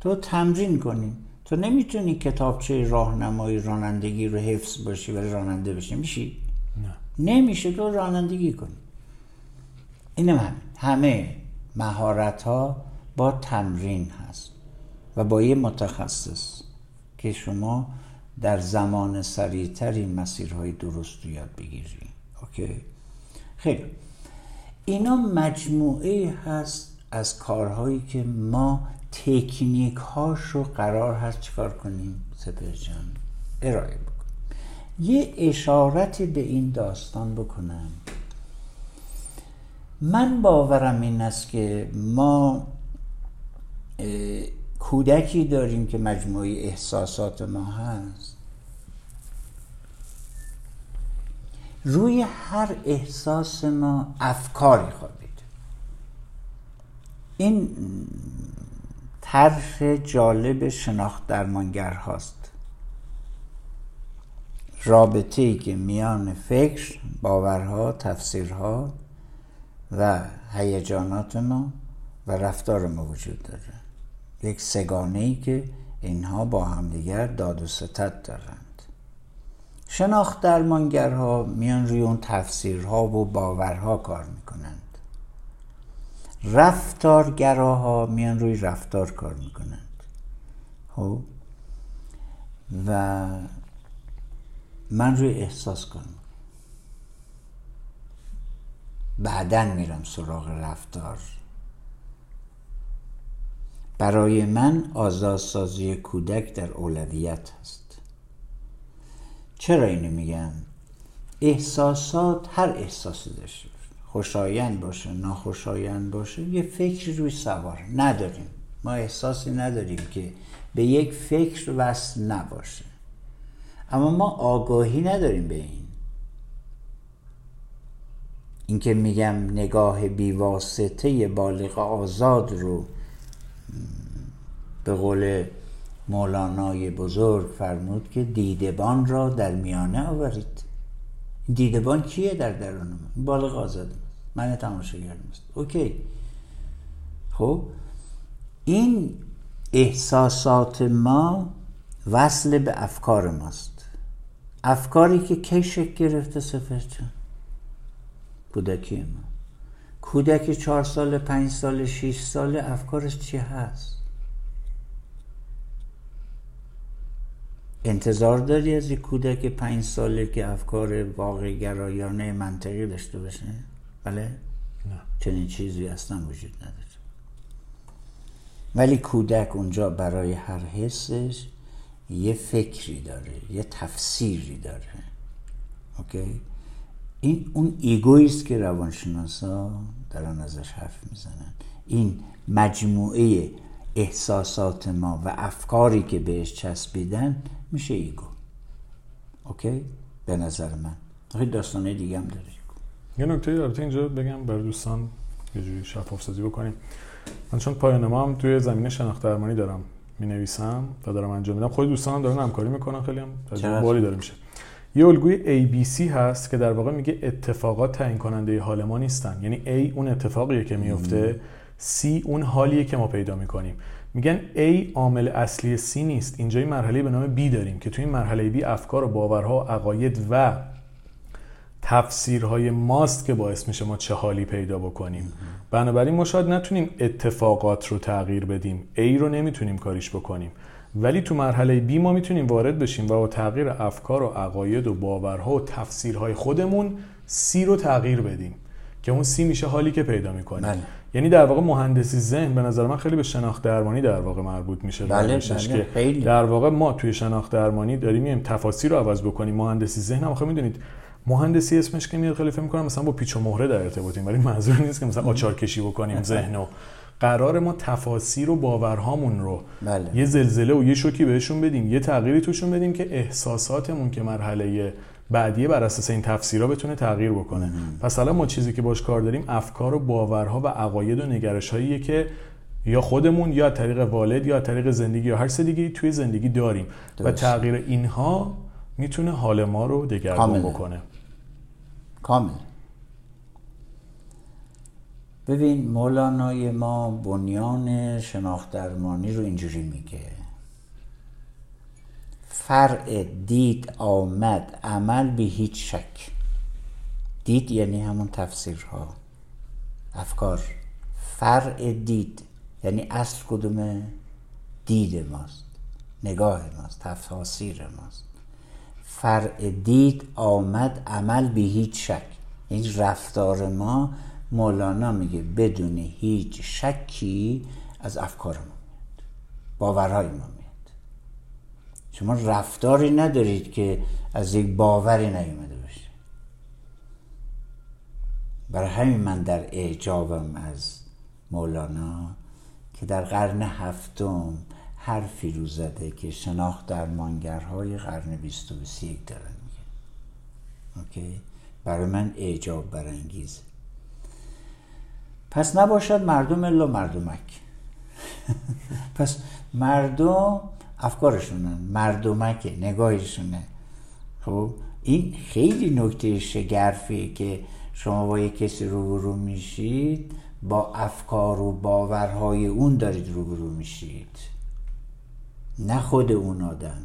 تو تمرین کنی. تو نمی‌تونی کتابچه راهنمایی رانندگی رو حفظ باشی ولی راننده بشی. میشی؟ نه. نمیشه تو رانندگی کنی. اینم هم همه مهارت ها با تمرین هست و با یه متخصص که شما در زمان سریعتری مسیرهای درست رو یاد بگیری. اوکی؟ خیلی. اینا مجموعه هست از کارهایی که ما تکنیک هاش قرار هست چکار کنیم؟ سپر جان. ارائه بکنیم یه اشارتی به این داستان بکنم. من باورم این است که ما کودکی داریم که مجموعه احساسات ما هست. روی هر احساس ما افکاری خوابید این طرح جالب شناخت درمانگر هاست. رابطه ای که میان فکر، باورها، تفسیرها و هیجانات ما و رفتار ما وجود داره. یک سگانه ای که اینها با همدیگر داد و ستت دارند. شناخت درمانگرها میان روی اون تفسیرها و باورها کار می‌کنند. رفتارگراها میان روی رفتار کار می‌کنند. خب؟ و من روی احساس کنم بعدا میرم سراغ رفتار. برای من آزادسازی کودک در اولویت هست. چرا اینو میگم؟ احساسات هر احساسی داشته خوشایند باشه ناخوشایند باشه یه فکر روی سوار نداریم. ما احساسی نداریم که به یک فکر وصل نباشه. اما ما آگاهی نداریم به این. اینکه میگم نگاه بیواسطه بالغ آزاد رو به قول مولانای بزرگ فرمود که دیدبان را در میانه آورید. دیدبان کیه در درون من بالغ آزاده من تماشاگر است. اوکی. خب. این احساسات ما وصل به افکار ماست. افکاری که کی شکل گرفته سفر کودکی ما کودک چهار سال پنج سال شیش سال افکارش چی هست؟ انتظار داری از یک کودک پنج ساله که افکار واقع گرایانه منطقی داشته باشه؟ بله؟ نه. چنین چیزی اصلا وجود نداره. ولی کودک اونجا برای هر حسش یه فکری داره یه تفسیری داره. okay؟ این اون ego ییست که روانشناسا دارن ازش حرف می‌زنن. این مجموعه احساسات ما و افکاری که بهش چسبیدن میشه ego. okay؟ به نظر من. خیلی داستانه دیگه هم داره یه نکته البته اینجا بگم برای دوستان یه جوری شفاف سازی بکنیم. من چون پایان ما هم توی زمینه شناخت درمانی دارم می نویسم و دارم انجام میدم. خود دوستانم دارن همکاری می‌کنن خیلی هم بالی داره میشه. یه الگوی ABC هست که در واقع میگه اتفاقات تعیین کننده حال ما نیستن. یعنی A اون اتفاقیه که میفته C اون حالیه که ما پیدا می‌کنیم. میگن A عامل اصلی C نیست. اینجا این مرحله به نام B داریم که توی این مرحله B افکار و باورها و عقاید و تفسیرهای ماست که باعث میشه ما چه حالی پیدا بکنیم. بنابراین ما شاید نتونیم اتفاقات رو تغییر بدیم. A رو نمی‌تونیم کاریش بکنیم. ولی تو مرحله B ما می‌تونیم وارد بشیم و با تغییر افکار و عقاید و باورها و تفسیرهای خودمون C رو تغییر بدیم که اون C میشه حالی که پیدا می‌کنیم بله. یعنی در واقع مهندسی ذهن به نظر من خیلی به شناخت درمانی در واقع مربوط میشه. بله بله خیلی. در واقع ما توی شناخت درمانی داریم میایم تفاسیر رو عوض بکنیم. مهندسی ذهن هم می‌دونید مهندسی اسمش که میاد خیلی فکر می‌کنم مثلا با پیچ و مهره در ارتباطیم ولی منظور نیست که مثلا آچار کشی بکنیم ذهن و قرار ما تفاسیر و باورهامون رو بله. یه زلزله و یه شوکی بهشون بدیم یه تغییری توشون بدیم که احساساتمون که مرحله بعدیه بر اساس این تفسیرها بتونه تغییر بکنه. پس الان ما چیزی که باش کار داریم افکار و باورها و عقاید و نگرش‌هاییه که یا خودمون یا طریق والد یا طریق زندگی یا هر دیگه توی زندگی داریم. و تغییر اینها می‌تونه حال ما رو دگرگون بکنه. کامل. ببین مولانای ما بنیان شناخت درمانی رو اینجوری میگه. فرع دید آمد عمل به هیچ شک. دید یعنی همون تفسیرها. افکار. فرع دید یعنی اصل کدومه؟ دید ماست. نگاه ماست تفاسیر ماست. فرع دید آمد عمل به هیچ شک. این رفتار ما مولانا میگه بدون هیچ شکی از افکار ما میاد. باورهای ما میاد. شما رفتاری ندارید که از یک باوری نیومده باشه. برای همین من در اعجابم از مولانا که در قرن هفتم حرفی رو زده که شناخت درمانگرهای قرن بیست و یک دارن میگه. اوکی؟ برای من اعجاب برانگیزه. پس نباشد مردم الا مردمک. پس مردم افکارشونن مردمکه نگاهشونه. خب این خیلی نکته شگرفیه که شما با یک کسی روبرو میشید با افکار و باورهای اون دارید روبرو میشید. نه خود اون آدم.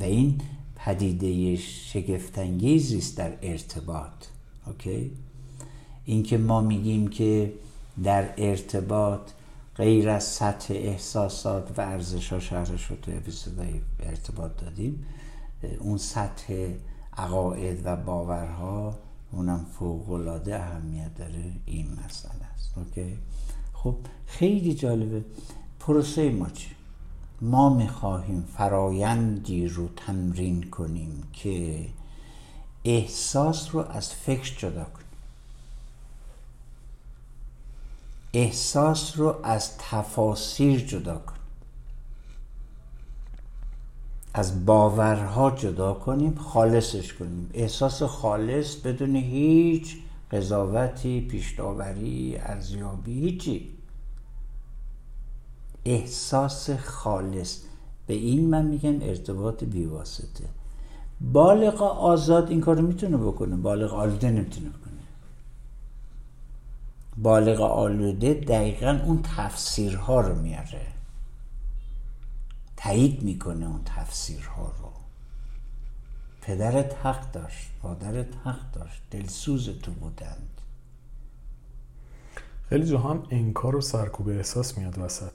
و این پدیده شگفتانگیزی است در ارتباط. اوکی؟ اینکه ما میگیم که در ارتباط غیر از سطح احساسات و ارزش ها شهرش رو تو اپیزودهای ارتباط دادیم اون سطح عقاید و باورها اونم فوق العاده اهمیت داره این مسئله است. اوکی؟ خب خیلی جالبه. پروسه ما چی؟ ما می‌خواهیم فرایندی رو تمرین کنیم که احساس رو از فکر جدا کنیم. احساس رو از تفاسیر جدا کنیم از باورها جدا کنیم خالصش کنیم. احساس خالص بدون هیچ قضاوتی پیشداوری ارزیابی هیچی. احساس خالص. به این من میگم ارتباط بیواسطه. بالغ آزاد این کارو می‌تونه بکنه. بالغ آلوده نمی‌تونه بکنه. بالغ آلوده دقیقا اون تفسیرها رو میاره. تایید می‌کنه اون تفسیرها رو. پدرت حق داشت مادرت حق داشت دلسوز تو بودند. خیلی جا هم انکار و سرکوب احساس میاد وسط.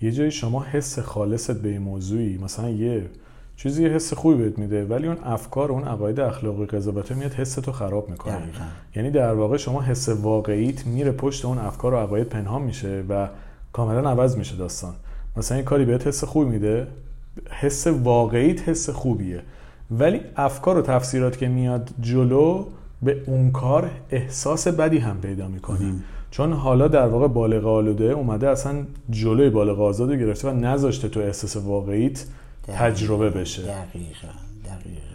یه جایی شما حس خالصت به موضوعی مثلا یه چیزی حس خوبی بهت میده ولی اون افکار اون عقاید اخلاقی قضاوت میاد حس تو خراب می‌کنه. یعنی در واقع شما حس واقعیت میره پشت اون افکار و عقاید پنهان میشه و کاملا عوض میشه داستان. مثلا این کاری بهت حس خوبی میده حس واقعیت حس خوبیه. ولی افکار و تفسیرات که میاد جلو به اون کار احساس بدی هم پیدا می‌کنیم چون حالا در واقع بالغ آلوده اومده اصلا جلوی بالغ آزاد گرفته و نذاشته تو احساس واقعیت. تجربه بشه. دقیقا دقیقا.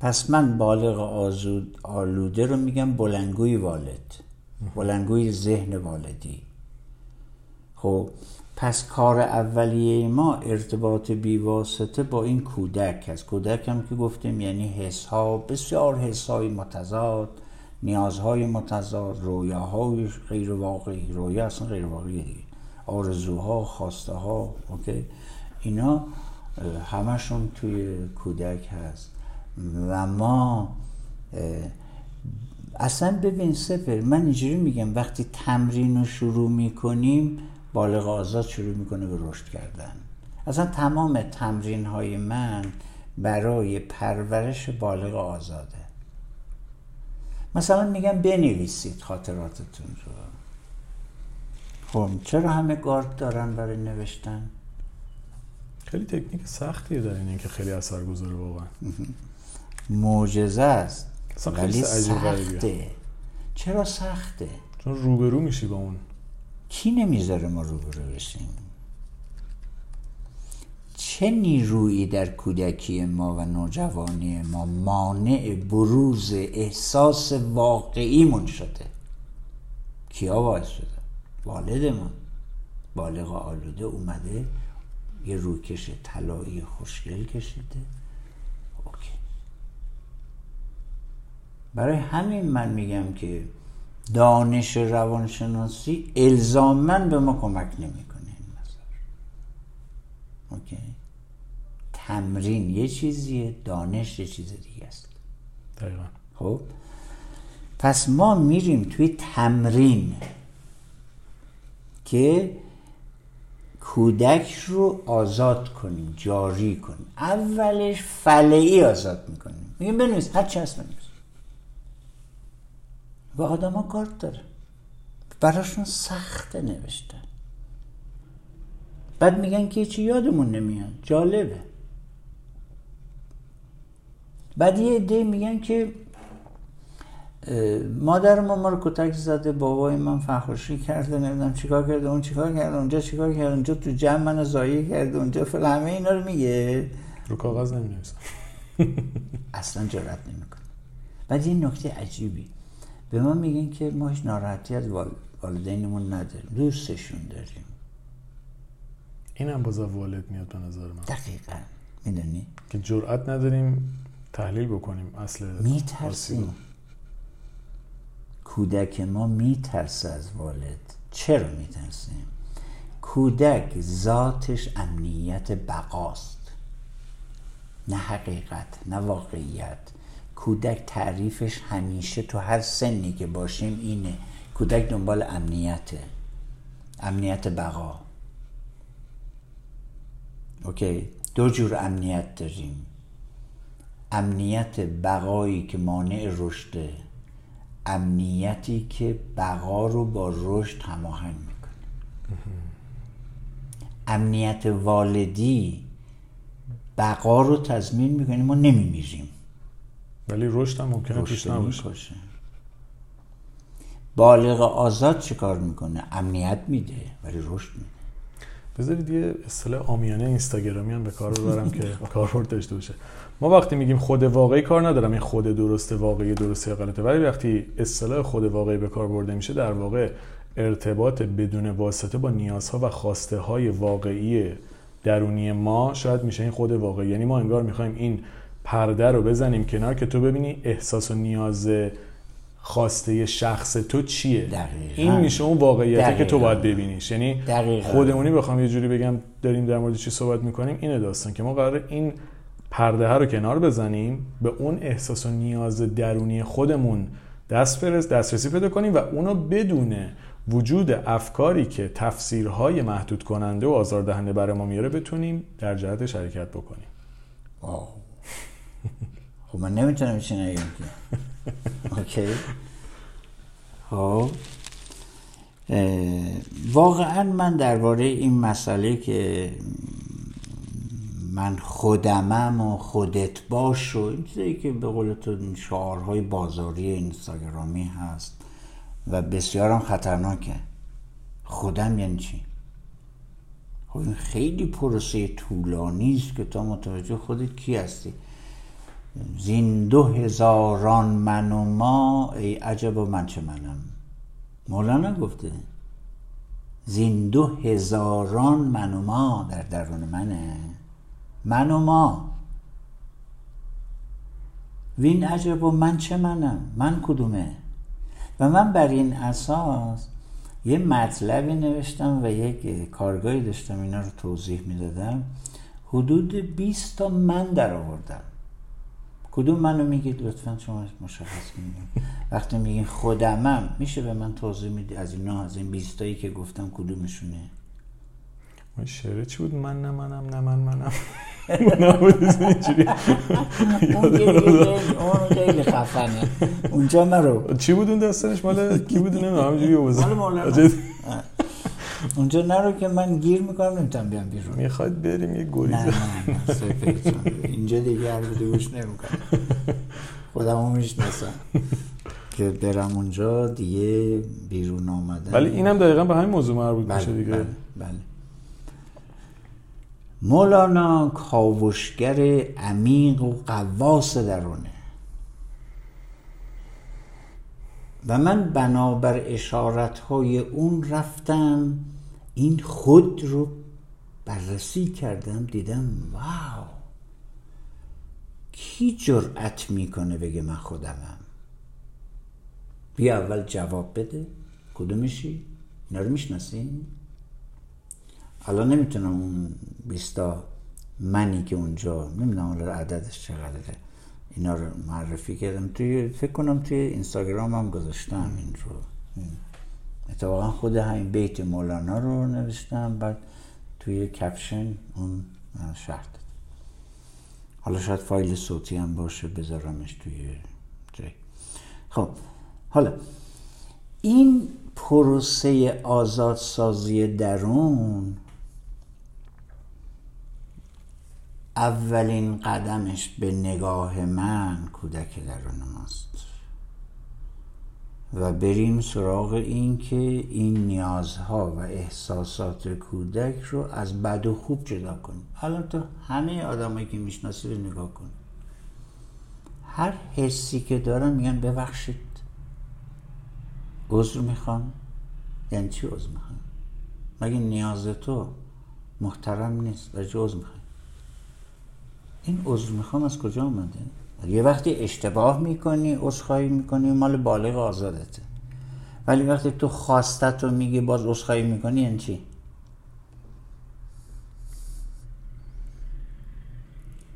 پس من بالغ آزود آلوده رو میگم بلنگوی والد بلنگوی ذهن والدی. خب پس کار اولیه ما ارتباط بیواسطه با این کودک است. کودک هم که گفتیم یعنی حس ها بسیار حس های متضاد نیازهای متضاد رویاهای غیر واقعی. رویا اصلا غیر واقعی دیگه. آرزوها خواسته ها اوکی. اینا همشون توی کودک هست. و ما اصلا ببین سپر من اینجوری میگم وقتی تمرین رو شروع می‌کنیم بالغ آزاد شروع می‌کنه به رشد کردن. اصلا تمام تمرین های من برای پرورش بالغ آزاده. مثلا میگم بنویسید خاطراتتون رو. خب چرا همه گارد دارن برای نوشتن؟ خیلی تکنیک سختیه دارین این که خیلی اثر گذاره واقعا. معجزه است. ولی سخته. چرا سخته؟ چون روبرو میشی با اون. کی نمی‌ذاره ما روبرو بشیم؟ چه نیرویی در کودکی ما و نوجوانی ما مانع بروز احساس واقعیمون شده؟ کیا باعث شده؟ والدمون. بالغ آلوده اومده یه روکش طلایی خوشگل کشیده. اوکی. برای همین من میگم که دانش روانشناسی الزامن به ما کمک نمی‌کنه این اوکی. تمرین یه چیزیه دانش یه چیز دیگه است. دقیقا. خب. پس ما میریم توی تمرین که کودک رو آزاد کنیم جاری کنیم. اولش فلعی آزاد می‌کنیم. میگیم بنویس هر چی هست بنویس. و آدم ها کارت داره. براشون سخته نوشتن بعد میگن که چی یادمون نمیاد. جالبه. بعد یه عده میگن که مادر ما ما رو کتک زده بابای من فخوشی کرده نمی‌دونم چیکار کرده اون چیکار کرده اونجا چیکار کرده اونجا تو جمع منو زایی کرده اونجا فل همه اینا رو میگه. رو کاغذ نمی‌نویسه اصلا جرأت نمی‌کنه. بعد یه نکته عجیبی. به ما میگن که ما هیچ ناراحتی از والدینمون نداریم دوستشون داریم. این هم باز والد میاد به نظر من. دقیقا. می‌دونی؟ که جرأت نداریم تحلیل بکنیم اصل میترسیم. کودک ما میترسه از والد. چرا میترسیم؟ کودک ذاتش امنیت بقاست. نه حقیقت نه واقعیت. کودک تعریفش همیشه تو هر سنی که باشیم اینه. کودک دنبال امنیته. امنیت بقا. اوکی؟ دو جور امنیت داریم. امنیت بقایی که مانع رشده امنیتی که بقا رو با رشد هماهنگ می‌کنه. امنیت والدی بقا رو تضمین می‌کنه ما نمیمیریم. ولی رشد هم ممکنه پیش نباشه. بالغ آزاد چه کار می‌کنه؟ امنیت میده ولی رشد میده. بذارید یه اصطلاح آمیانه اینستاگرامی هم به کار ببرم که کاربرد داشته باشه. ما وقتی میگیم خود واقعی کار ندارم این خود درسته واقعی درسته یا غلطه. ولی وقتی اصطلاح خود واقعی به کار برده میشه در واقع ارتباط بدون واسطه با نیازها و خواسته های واقعی درونی ما شاید میشه این خود واقعی. یعنی ما انگار می‌خوایم این پرده رو بزنیم کنار که تو ببینی احساس و نیاز خواسته شخص تو چیه. دقیقا. این میشه اون واقعیتی که تو باید ببینیش. یعنی خودمونی بخوام یه جوری بگم داریم در مورد چی صحبت می‌کنیم اینه داستان که ما قرار این پرده ها رو کنار بزنیم به اون احساس و نیاز درونی خودمون دست برس دسترسی پیدا کنیم و اونو بدون وجود افکاری که تفسیرهای محدود کننده و آزاردهنده برای ما میاره بتونیم در جهت شرکت بکنیم. خب من نمی‌تونم چی نگم که. اوکی. خب. واقعا من درباره این مسئله که من خودمم و خودت باش و این چیزایی که به قول تو شعارهای بازاری اینستاگرامی هست و بسیارم خطرناکه. خودم یعنی چی؟ خب این خیلی پروسه طولانی است که تا متوجه خودت کی هستی. زین دو هزاران من و ما ای عجب و من چه منم؟ مولانا گفته. زین دو هزاران من و ما در درون منه. من و ما. وین عجب و من چه منم؟ من کدومه؟ و من بر این اساس یه مطلبی نوشتم و یک کارگاهی داشتم اینا رو توضیح می‌دادم. حدود 20 تا من در آوردم کدوم منو میگید؟ لطفا شما مشخص کنید. وقتی میگین خودمم میشه به من توضیح میدی؟ از اینا از این بیستایی که گفتم کدومشونه؟ شعره چی بود؟ من نه منم نه من منم. نبود اینجوری. اون خیلی خفنه. اونجا مرو چی بود اون داستانش؟ مال کی بود نمی‌دونم همینجوری مال اونجا نرو که من گیر می‌کنم نمی‌تونم بیام بیرون. می‌خواد بریم یه گریز نه نه اینجا دیگه هر گوش نمی‌کنم خودمو می‌شناسم. که برم اونجا دیگه بیرون آمدن. ولی اینم دقیقا به همین موضوع مربوط بله، میشه دیگه. بله, بله. مولانا کاوشگر عمیق و قواس درونه. و من بنابر اشارت های اون رفتم این خود رو بررسی کردم دیدم واو! کی جرأت می‌کنه بگه من خودمم؟ بیا اول جواب بده. کدومشی؟ اینا رو می‌شناسین؟ الان نمی‌تونم اون بیستا منی که اونجا نمی‌دونم عددش چقدره. اینا رو معرفی کردم. توی فکر کنم توی اینستاگرام هم گذاشتم این رو. اتفاقا خود همین بیت مولانا رو نوشتم بعد توی کپشن اون شرط حالا شاید فایل صوتی هم باشه بذارمش توی جای. خب حالا این پروسه آزادسازی درون اولین قدمش به نگاه من کودک درون ماست. و بریم سراغ این که این نیازها و احساسات کودک رو از بد و خوب جدا کنیم حالا تو همه آدمایی که می‌شناسی رو نگاه کن. هر حسی که دارن میگن ببخشید. عذر می‌خوان؟ یعنی چی عذر می‌خوان؟ مگه نیاز تو محترم نیست؟ و عذر می‌خوان این عذر می‌خوام از کجا آمده یه وقتی اشتباه می‌کنی عذرخواهی می‌کنی مال بالغ آزادته. ولی وقتی تو خواستت رو میگی باز عذرخواهی می‌کنی یعنی چی؟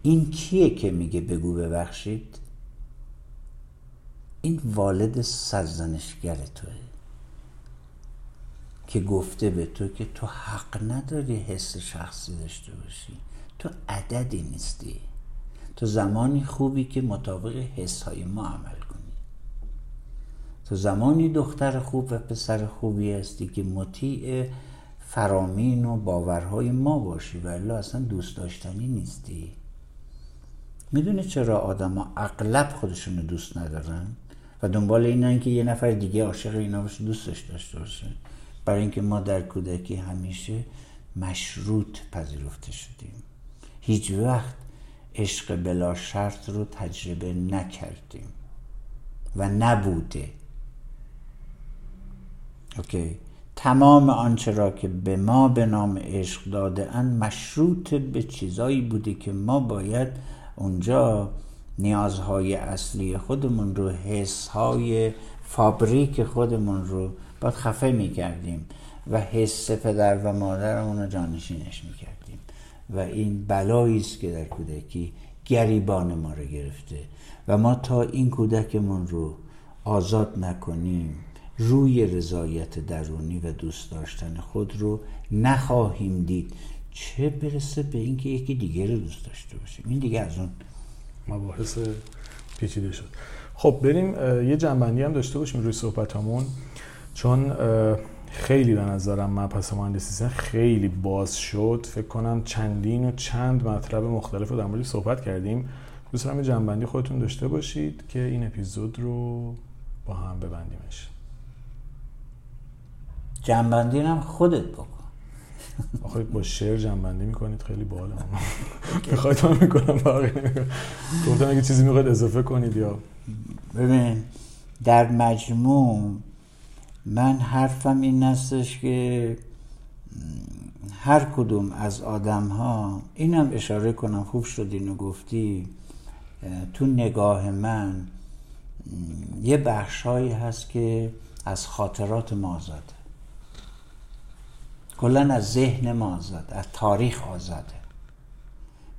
این کیه که میگه بگو ببخشید؟ این والد سرزنشگر توه که گفته به تو که تو حق نداری حس شخصی داشته باشی. تو عددی نیستی. تو زمانی خوبی که مطابق حس های ما عمل کنی. تو زمانی دختر خوب و پسر خوبی هستی که مطیع فرامین و باورهای ما باشی ولی اصلا دوست داشتنی نیستی. می‌دونی چرا آدما اغلب خودشونو دوست ندارن؟ و دنبال اینن که یه نفر دیگه عاشق اینا باشه دوستش داشته باشه. برای اینکه ما در کودکی همیشه مشروط پذیرفته شدیم. هیچ وقت عشق بلا شرط رو تجربه نکردیم و نبوده. اوکی. تمام آنچه را که به ما به نام عشق داده اند مشروط به چیزایی بوده که ما باید اونجا نیازهای اصلی خودمون رو حسهای فابریک خودمون رو باید خفه می‌کردیم و حس پدر و مادرمون رو جانشینش می‌کردیم. و این بلایی است که در کودکی گریبان ما رو گرفته و ما تا این کودکمون رو آزاد نکنیم روی رضایت درونی و دوست داشتن خود رو نخواهیم دید. چه برسه به اینکه یکی دیگه رو دوست داشته باشیم؟ این دیگه از اون مباحث پیچیده شد. خب بریم یه جنبندی هم داشته باشیم روی صحبت همون چون خیلی به نظرم مبحث مهندسی خیلی باز شد. فکر کنم چندین و چند مطلب مختلف رو در مورد صحبت کردیم. دوست دارم جنبندی خودتون داشته باشید که این اپیزود رو با هم ببندیمش. جنبندی هم خودت بکن. آخه با شعر جنبندی می‌کنید خیلی باحال می‌خواید من می‌کنم باقی گفتم اگه چیزی می‌خواید اضافه کنید یا ببین در مجموع من حرفم این هستش که هر کدوم از آدم ها اینم اشاره کنم خوب شد اینو گفتی تو نگاه من یه بخشهایی هست که از خاطرات ما آزاده. کلا از ذهن ما آزاد از تاریخ آزاده.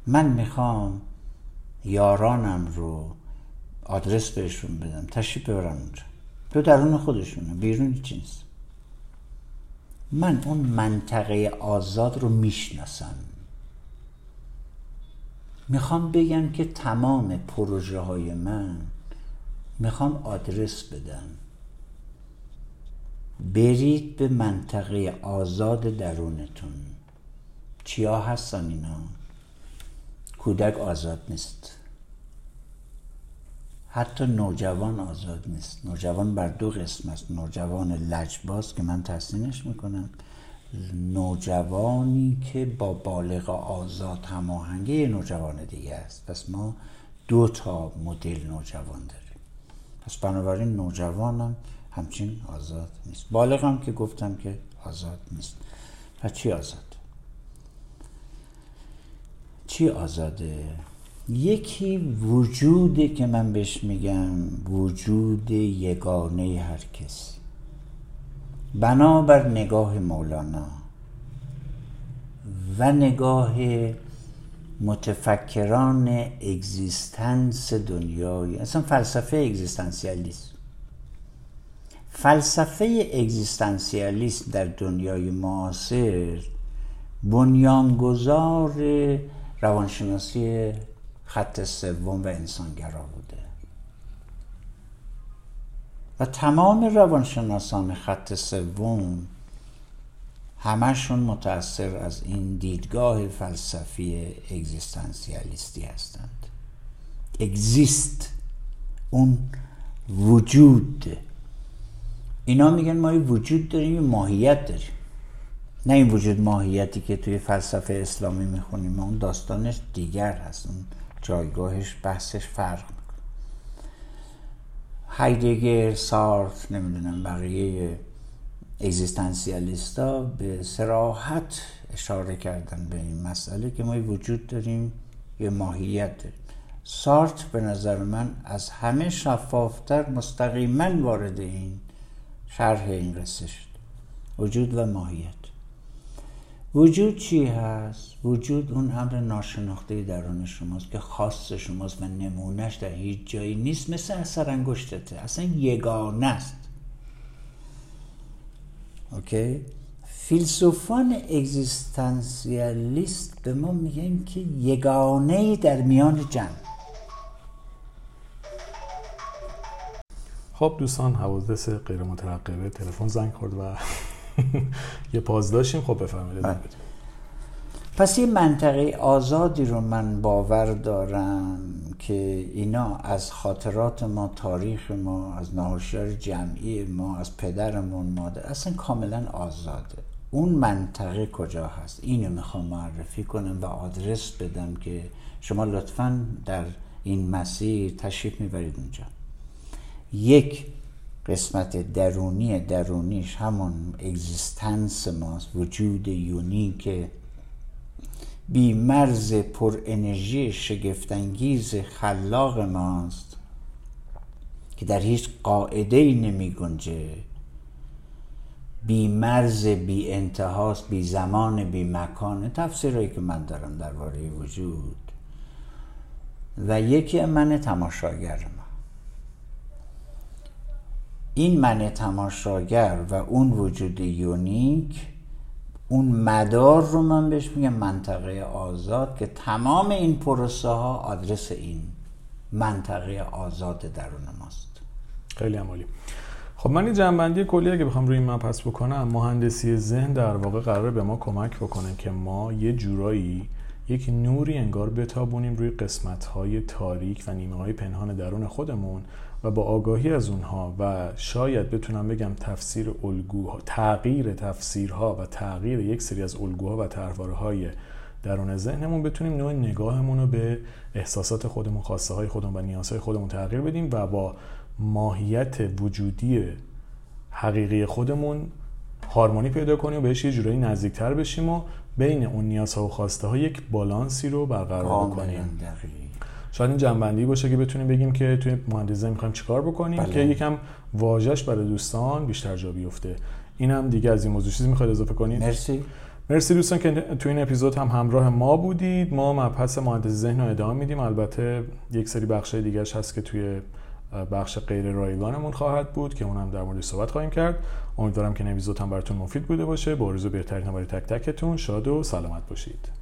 من می‌خوام یارانم رو آدرس بهشون بدم تشریف ببرم اونجا. تو درون خودشونه بیرون نیست. من اون منطقه آزاد رو می‌شناسم. می‌خوام بگم که تمام پروژه های من می‌خوام آدرس بدم. برید به منطقه آزاد درونتون. چیا هستن اینا؟ کودک آزاد نیست. حتی نوجوان آزاد نیست. نوجوان بر دو قسم است. نوجوان لجباز که من تحسینش می‌کنم. نوجوانی که با بالغ آزاد هماهنگی نوجوان دیگه است. پس ما دو تا مدل نوجوان داریم. پس بنابراین نوجوانم همچین آزاد نیست. بالغ هم که گفتم که آزاد نیست. پس چی آزاد؟ چی آزاده؟ یکی وجوده که من بهش میگم وجود یگانه هر کسی. بنابر نگاه مولانا و نگاه متفکران اگزیستنس دنیای اصلا فلسفه اگزیستانسیالیسم فلسفه اگزیستانسیالیسم در دنیای معاصر بنیانگذار روانشناسی خط سوم و انسانگرا بوده. و تمام روانشناسان خط سوم همشون متأثر از این دیدگاه فلسفی اگزیستانسیالیستی هستند. اگزیست اون وجود. اینا میگن ما وجود داریم ماهیت داریم. نه این وجود ماهیتی که توی فلسفه اسلامی می‌خونیم اون داستانش دیگر هست. اون جایگاهش بحثش فرق. می‌کنه هایدگر سارت نمی‌دونم بقیه اگزیستانسیالیستا به سراحت اشاره کردن به این مسئله که ما وجود داریم یه ماهیت داریم. سارت به نظر من از همه شفافتر مستقیما وارد این شرح این قصه شد. وجود و ماهیت. وجود چی هست؟ وجود اون امر ناشناخته درون شماست که خاص شماست و نمونهش در هیچ جایی نیست مثل اثر انگشتته اصلا یگانه است اوکی؟ فیلسوفان اگزیستانسیالیست به ما میگن که یگانه در میان جمع خب دوستان حوادث غیر مترقبه تلفن زنگ خورد و یه پاز داشتیم خب بفرمایید. پس این منطقه آزادی رو من باور دارم که اینا از خاطرات ما تاریخ ما از نهوشیار جمعی ما از پدرمون مادر اصلا کاملا آزاده. اون منطقه کجا هست؟ اینو می‌خوام معرفی کنم و آدرس بدم که شما لطفا در این مسیر تشریف می‌برید اونجا. یک قسمت درونی درونیش همون existence ماست وجود unique بی مرز پر انرژی شگفتانگیز خلاق ماست که در هیچ قاعده ای نمی گنجه بی مرز بی انتهاست بی زمان بی مکان تفسیرهایی که من دارم درباره وجود. و یکی من تماشاگر ما این من تماشاگر و اون وجود یونیک اون مدار رو من بهش میگم منطقه آزاد که تمام این پروسه ها آدرس این منطقه آزاد درون ماست. خیلی عمالی. خب من این جنبندی کلی اگه بخوام روی این مبحث بکنم مهندسی ذهن در واقع قراره به ما کمک بکنه که ما یه جورایی یک نوری انگار بتابونیم روی قسمت های تاریک و نیمه های پنهان درون خودمون و با آگاهی از اونها و شاید بتونم بگم تفسیر الگوها تغییر تفسیرها و تغییر یک سری از الگوها و طرحواره های درون ذهنمون بتونیم نوع نگاهمون رو به احساسات خودمون خواسته های خودمون و نیازهای خودمون تغییر بدیم و با ماهیت وجودی حقیقی خودمون هارمونی پیدا کنیم و بهش یه جورایی نزدیکتر بشیم و بین اون نیازها و خواسته ها یک بالانسی رو برقرار بکنیم شاید این جنبندی باشه که بتونیم بگیم که توی مهندسی می‌خوایم چیکار بکنیم بله. که یکم واژش برای دوستان بیشتر جا بیفته. این هم دیگه از این موضوع چیزی می‌خواید اضافه کنید؟ مرسی. مرسی دوستان که تو این اپیزود هم همراه ما بودید. ما مبحث مهندسی ذهن رو ادامه میدیم. البته یک سری بخش دیگهش هست که توی بخش غیر رایگانمون خواهد بود که اونم در مورد صحبت خواهیم کرد. امیدوارم که این اپیزود هم براتون مفید بوده باشه. با آرزو بهترین برای تک تکتون. شاد و سلامت باشید.